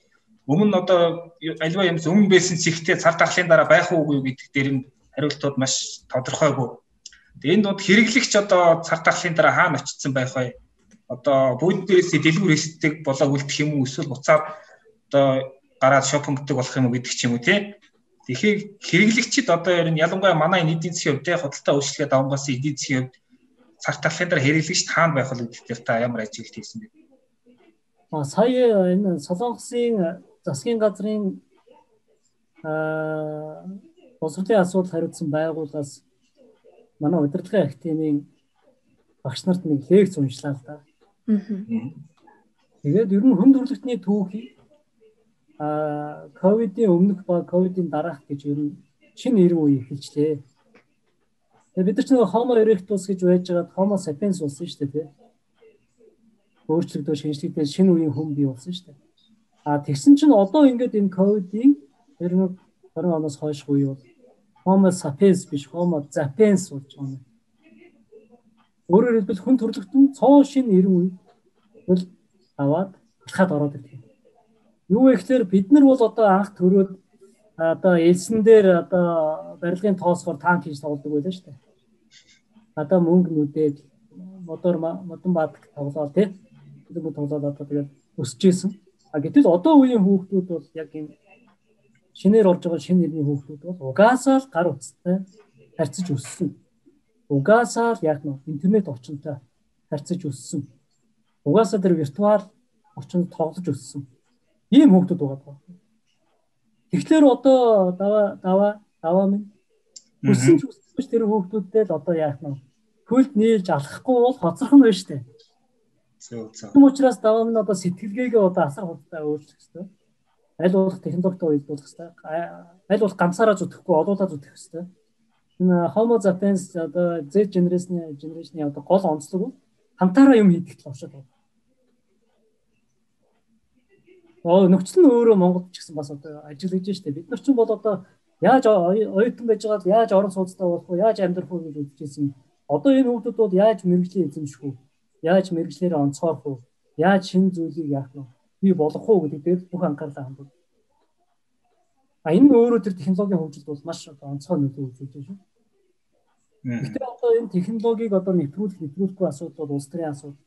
Өмнө нь одоо альва юмс өмнө байсан зихтэй цар тахлын дараа байх уугүй гэдэг дээр нь хариултууд маш тодорхойгүй. Тэгээ энэ дунд хэрэглэгч одоо цар тахлын дараа хаана очсон байх вэ? Одоо дээрээс дэлгүүр хийсдэг болоо үлдэх юм уу эсвэл буцаад одоо гараад шопингдаг болох юм уу гэдэг ч юм уу тий. Тэгэхээр хэрэглэгчид одоо ер нь ялангуяа манай эдийн засгийн хувьд худалдаа үйлчлэгээ давангаас эдийн засгийн хувьд цар тахлын дараа хэрэглэгч хаана байх вэ гэдэг дээр та ямар ажиглалт хийсэн бэ? А сая энэ Солонгосын засгийн газрын аа босролын асуудал хариуцсан байгууллагаас манай удирдлагын академийн багш нарт нэг лекц уншлаа л да. Тэгээд ер нь хүн төрөлхтний түүхийг а ковидын өмнөх ба ковидын дараах гэж ер нь шинэ эрен үе эхэлжлээ. Тэгээд бид нар ч нэг Homo erectus гэж байж байгаа Homo sapiens болсон шүү дээ. Өөрчлөгдөж шинжлэхдээ шинэ үеийн хүн бий болсон шүү дээ. А тэгсэн чинь одоо ингээд энэ ковидын 20 20 оноос хойш үе бол Homo sapiens биш Homo sapiens болж байна. Өөрөөр хэлбэл хүн төрлөختөн цоо шин 90 үе бол аваад алхаад ороод ирдэг. Юу вэ гэхээр бид нар бол одоо анх төрөөд одоо элсэн дээр одоо барилгын тоосгоор танк хийж тоглодог байлаа шүү дээ. Одоо мөнгө нүдээд мотор модон бадаг тоглоо тий. Тэр мөнгө тоглоод одоо тэгээд өсөж исэн. А гэтэл одоо үеийн хүүхдүүд бол яг энэ шинээр орж байгаа шинэ нэрний хүүхдүүд бол угаасаа л гар утастай харьцаж өссөн. Угаасаа л яг нь интернет орчинтой харьцаж өссөн. Угаасаа тэр виртуал орчинд тоглож өссөн. Ийм хүүхдүүд байгаа. Тэгэхээр одоо даваа даваа даваа минь өссөн ч өссөн ч тэр хүүхдүүдтэй л одоо яах нь хөлд нийлж алхахгүй бол хоцрох нь байна шүү дээ. Тэм учраас даваа минь одоо сэтгэлгээгээ одоо асар хурдтай өөрчлөх хэрэгтэй аль болох технологитой уялдуулах хэрэгтэй. Аль болох ганцаараа зүтгэхгүй олуулаа зүтгэх хэрэгтэй. Homo sapiens одоо Z generation generation-ы одоо гол онцлог бол хамтаараа юм хийдэг л оршод байна. Оо нөхцөл нь өөрөө Монголд ч гэсэн бас одоо ажиллаж штэ. Бид нар ч бол одоо яаж оюутан байж байгаад яаж орон сууцтай болох вэ? Яаж амьдрах вэ гэж үзчихсэн. Одоо энэ хүмүүс бол яаж мэрэгжлийн эзэмших вэ? Яаж мэрэгжлэрээ онцгоох вэ? Яаж шин зүйлийг яах вэ? бий болох уу гэдэг дээр бүх анхаарлаа хандуул. А энэ өөрөө тэр технологийн хөгжилд бол маш онцгой нөлөө үзүүлж байна шүү. Гэхдээ одоо энэ технологиг одоо нэвтрүүлэх нэвтрүүлэхгүй асуудал бол улс төрийн асуудал.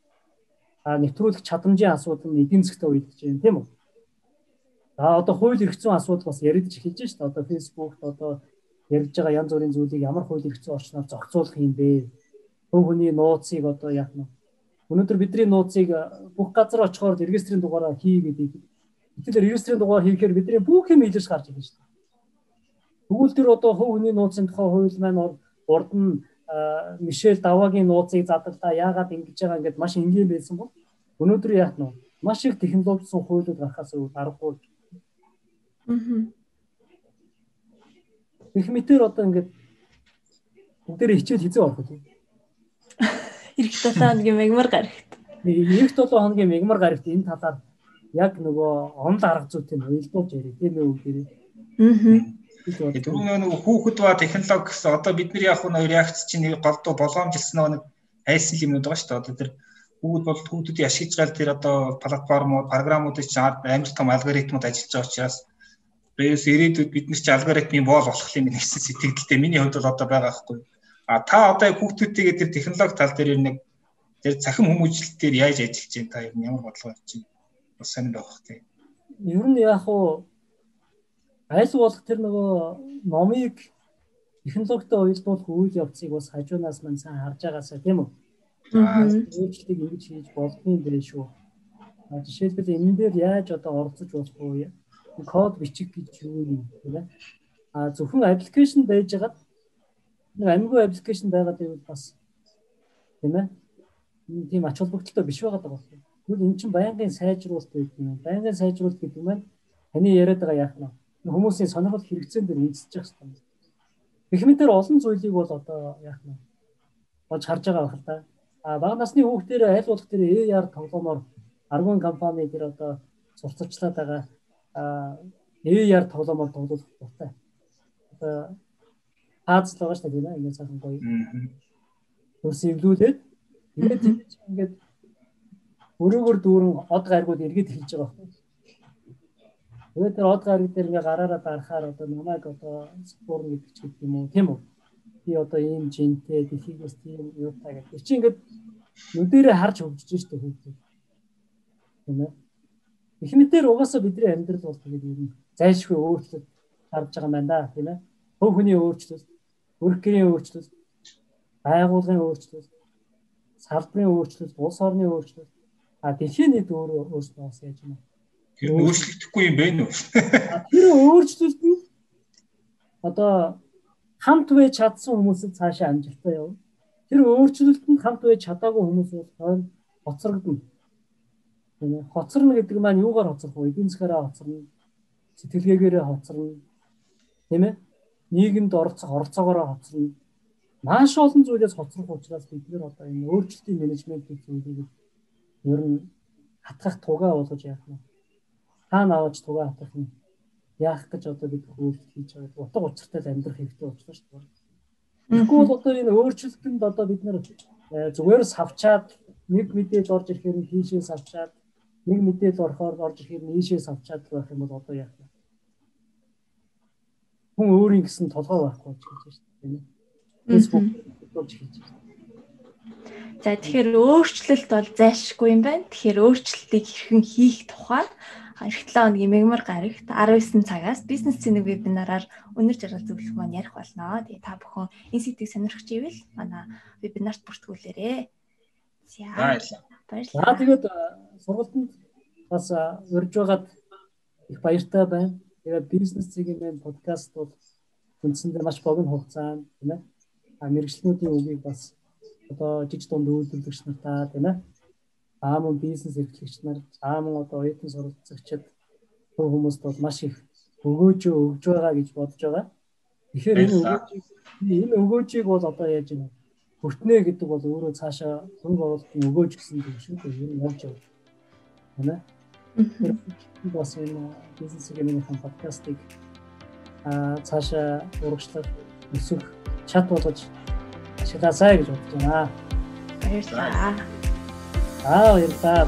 А нэвтрүүлэх чадамжийн асуудал нь эдийн засгт уйлдэж байна тийм үү? За одоо хууль эрх зүйн асуудал бас яригдж эхэлж байна шүү дээ. Одоо фэйсбүүкт одоо ярьж байгаа янз бүрийн зүйлийг ямар хууль эрх зүйн орчноор зохицуулах юм бэ? Хөв хүний нууцыг одоо яах нь Өнөөдөр бидний нууцыг бүх газар очихоор регистрийн дугаараа хий гэдэг. Гэтэл регистрийн дугаар хийхээр бидний бүх юм илэрч гарч ирж байна. Тэгвэл тэр одоо хөв хүний нууцын тухай хууль маань урд нь Мишель Давагийн нууцыг задлаа яагаад ингэж байгаа ингээд маш энгийн байсан бол өнөөдөр яах нь маш их технологичсон хуулиуд гарахаас өөр аргагүй. Аа. Их мэтэр одоо ингээд бүгдээ хичээл хийзээ орох тийм. Ирэх 7 хоногийн мегмар гарагт. Ирэх 7 хоногийн мегмар гарагт энэ талаар яг нөгөө онл арга зүйтэй уялдуулж ярив тийм үү гэрээ. Аа. Түрүүн нөгөө хүүхэд ба технологи гэсэн одоо бидний яг нөгөө реакц чинь голдуу болгоомжилсан нөгөө хайсан юмнууд байгаа шүү дээ. Одоо тэр хүүхэд бол хүүхдүүдийг ашиглаж байгаа тэр одоо платформуд, програмуудыг чинь амар том алгоритмууд ажиллаж байгаа учраас бээс ирээдүйд бид нар чи алгоритмын боол болох юм гэсэн сэтгэлдээ миний хувьд бол одоо байгаа байхгүй. А та одоо хүүхдүүдтэйгээ тэр технологи тал дээр нэг тэр цахим хүмүүжил дээр яаж ажиллаж байна та ямар бодлого авч байна? Бас сонир байх тий. Ер нь яг уу аль болох тэр нөгөө номыг технологитой уялдуулах үйл явцыг бас хажуунаас мань сайн харж байгаасаа тийм үү? Аа өөрчлөлтийг ингэж хийж болдгийн дээ шүү. А жишээлбэл энэ дээр яаж одоо оролцож болох вэ? Код бичих гэж юу юм ээ? А зөвхөн аппликейшн байж байгаад нэг амьгүй аппликейшн байгаад байвал бас тийм ээ тийм ач холбогдолтой биш байгаад байгаа юм. Тэгвэл эн чинь байнгын сайжруулалт гэдэг юм. Байнгын сайжруулалт гэдэг нь таны яриад байгаа яах нь хүмүүсийн сонирхол хэрэгцээн дээр үндэсэж явах хэрэгтэй. Техникээр олон зүйлийг бол одоо яах нь болж харж байгаа байх л да. А бага насны хүүхдээр аль болох тэр AR тоглоомоор аргун компани тэр одоо сурталчлаад байгаа AR тоглоомоор тоглох дуртай. Одоо хаацл байгаа шүү дээ тийм ээ ингээд сайхан гоё. Төрс эвлүүлээд ингээд ингээд өрөөгөр дүүрэн од гаргууд эргээд хэлж байгаа байхгүй. Тэгээд тэр од гараг дээр ингээ гараараа дарахаар одоо намайг одоо спорн гэдэг ч гэдэг юм уу тийм үү? Би одоо ийм жинтэй дэлхийгээс тийм юутай гэдэг. Чи ингээд нүдэрээ харж хөгжиж штэ хүүхдүүд. Тийм ээ. Их мэтэр угаасаа бидний амьдрал бол тэгээд юм зайлшгүй өөрчлөлт гарч байгаа юм байна да тийм ээ. Хөв хүний өөрчлөлт Өрх гэрийн өөрчлөлт, байгууллагын өөрчлөлт, салбарын өөрчлөлт, улс орны өөрчлөлт А дэлхийн нийт өөрөө өөрсдөө бас яаж юм. Тэр нь өөрчлөгдөхгүй юм бэ нүү? Тэр өөрчлөлт нь одоо хамт байж чадсан хүмүүсд цаашаа амжилттай явна. Тэр өөрчлөлт нь хамт байж чадаагүй хүмүүс бол хоцрогдно. Тийм ээ. Хоцорно гэдэг маань юугаар хоцрох вэ? Эдийн засгаараа хоцорно. Сэтгэлгээгээрээ хоцорно. Тийм ээ. Нийгэмд оролцох оролцоогоороо хоцорно. Маш олон зүйлээс хоцрох учраас бид нэр одоо энэ өөрчлөлтийн менежмент гэх зүйлийг ер нь хатгах тугаа болгож яах вэ? Хаана аваач тугаа хатгах юм? Яах гэж одоо бид өөрчлөлт хийж байгаа. Утга учиртай амьдрах хэрэгтэй болчихлоо шүү дээ. Тэгвэл одоо энэ өөрчлөлтөнд одоо бид нэр э, зүгээр савчаад нэг мэдээлэл орж ирэхээр нь хийшээ савчаад нэг мэдээлэл орохоор орж ирэхээр нь ийшээ савчаад байх юм бол одоо яах вэ? Хүн өөрийн гэсэн толгой байхгүй гэж хэлж байна. Facebook болж хийж байна. За тэгэхээр өөрчлөлт бол зайлшгүй юм байна. Тэгэхээр өөрчлөлтийг хэрхэн хийх тухай эх 7 хоногийн мегмар гарагт 19 цагаас бизнес цэник вебинараар өнөр жаргал зөвлөх маань ярих болно. Тэгээ та бүхэн энэ сэдвийг сонирхч ивэл манай вебинарт бүртгүүлээрэй. За баярлалаа. За тэгээд сургалтанд бас урьж байгаад их баяртай байна. Тэгээд бизнес цэгийн подкаст бол үндсэндээ маш богино хугацаанд тийм ээ. А мэрэгчлэнүүдийн үгийг бас одоо жиж дунд үйлдвэрлэгч нартаа тийм ээ аамун бизнес эрхлэгч нар аамун одоо оюутан суралцагчид хүмүүст бол маш их өгөөж өгж байгаа гэж бодож байгаа. Тэгэхээр энэ өгөөжийг энэ өгөөжийг бол одоо яаж юм хүртнэ гэдэг бол өөрөө цаашаа хөнгө оруулалтын өгөөж гэсэн юм шүү дээ. Энэ явж явж. Тэ нэ? бас энэ бизнесийн подкастыг а цаашаа урагшлах өсөх чат болгож ашигласаа гэж бодож байна. Баярлалаа. Аа баярлалаа.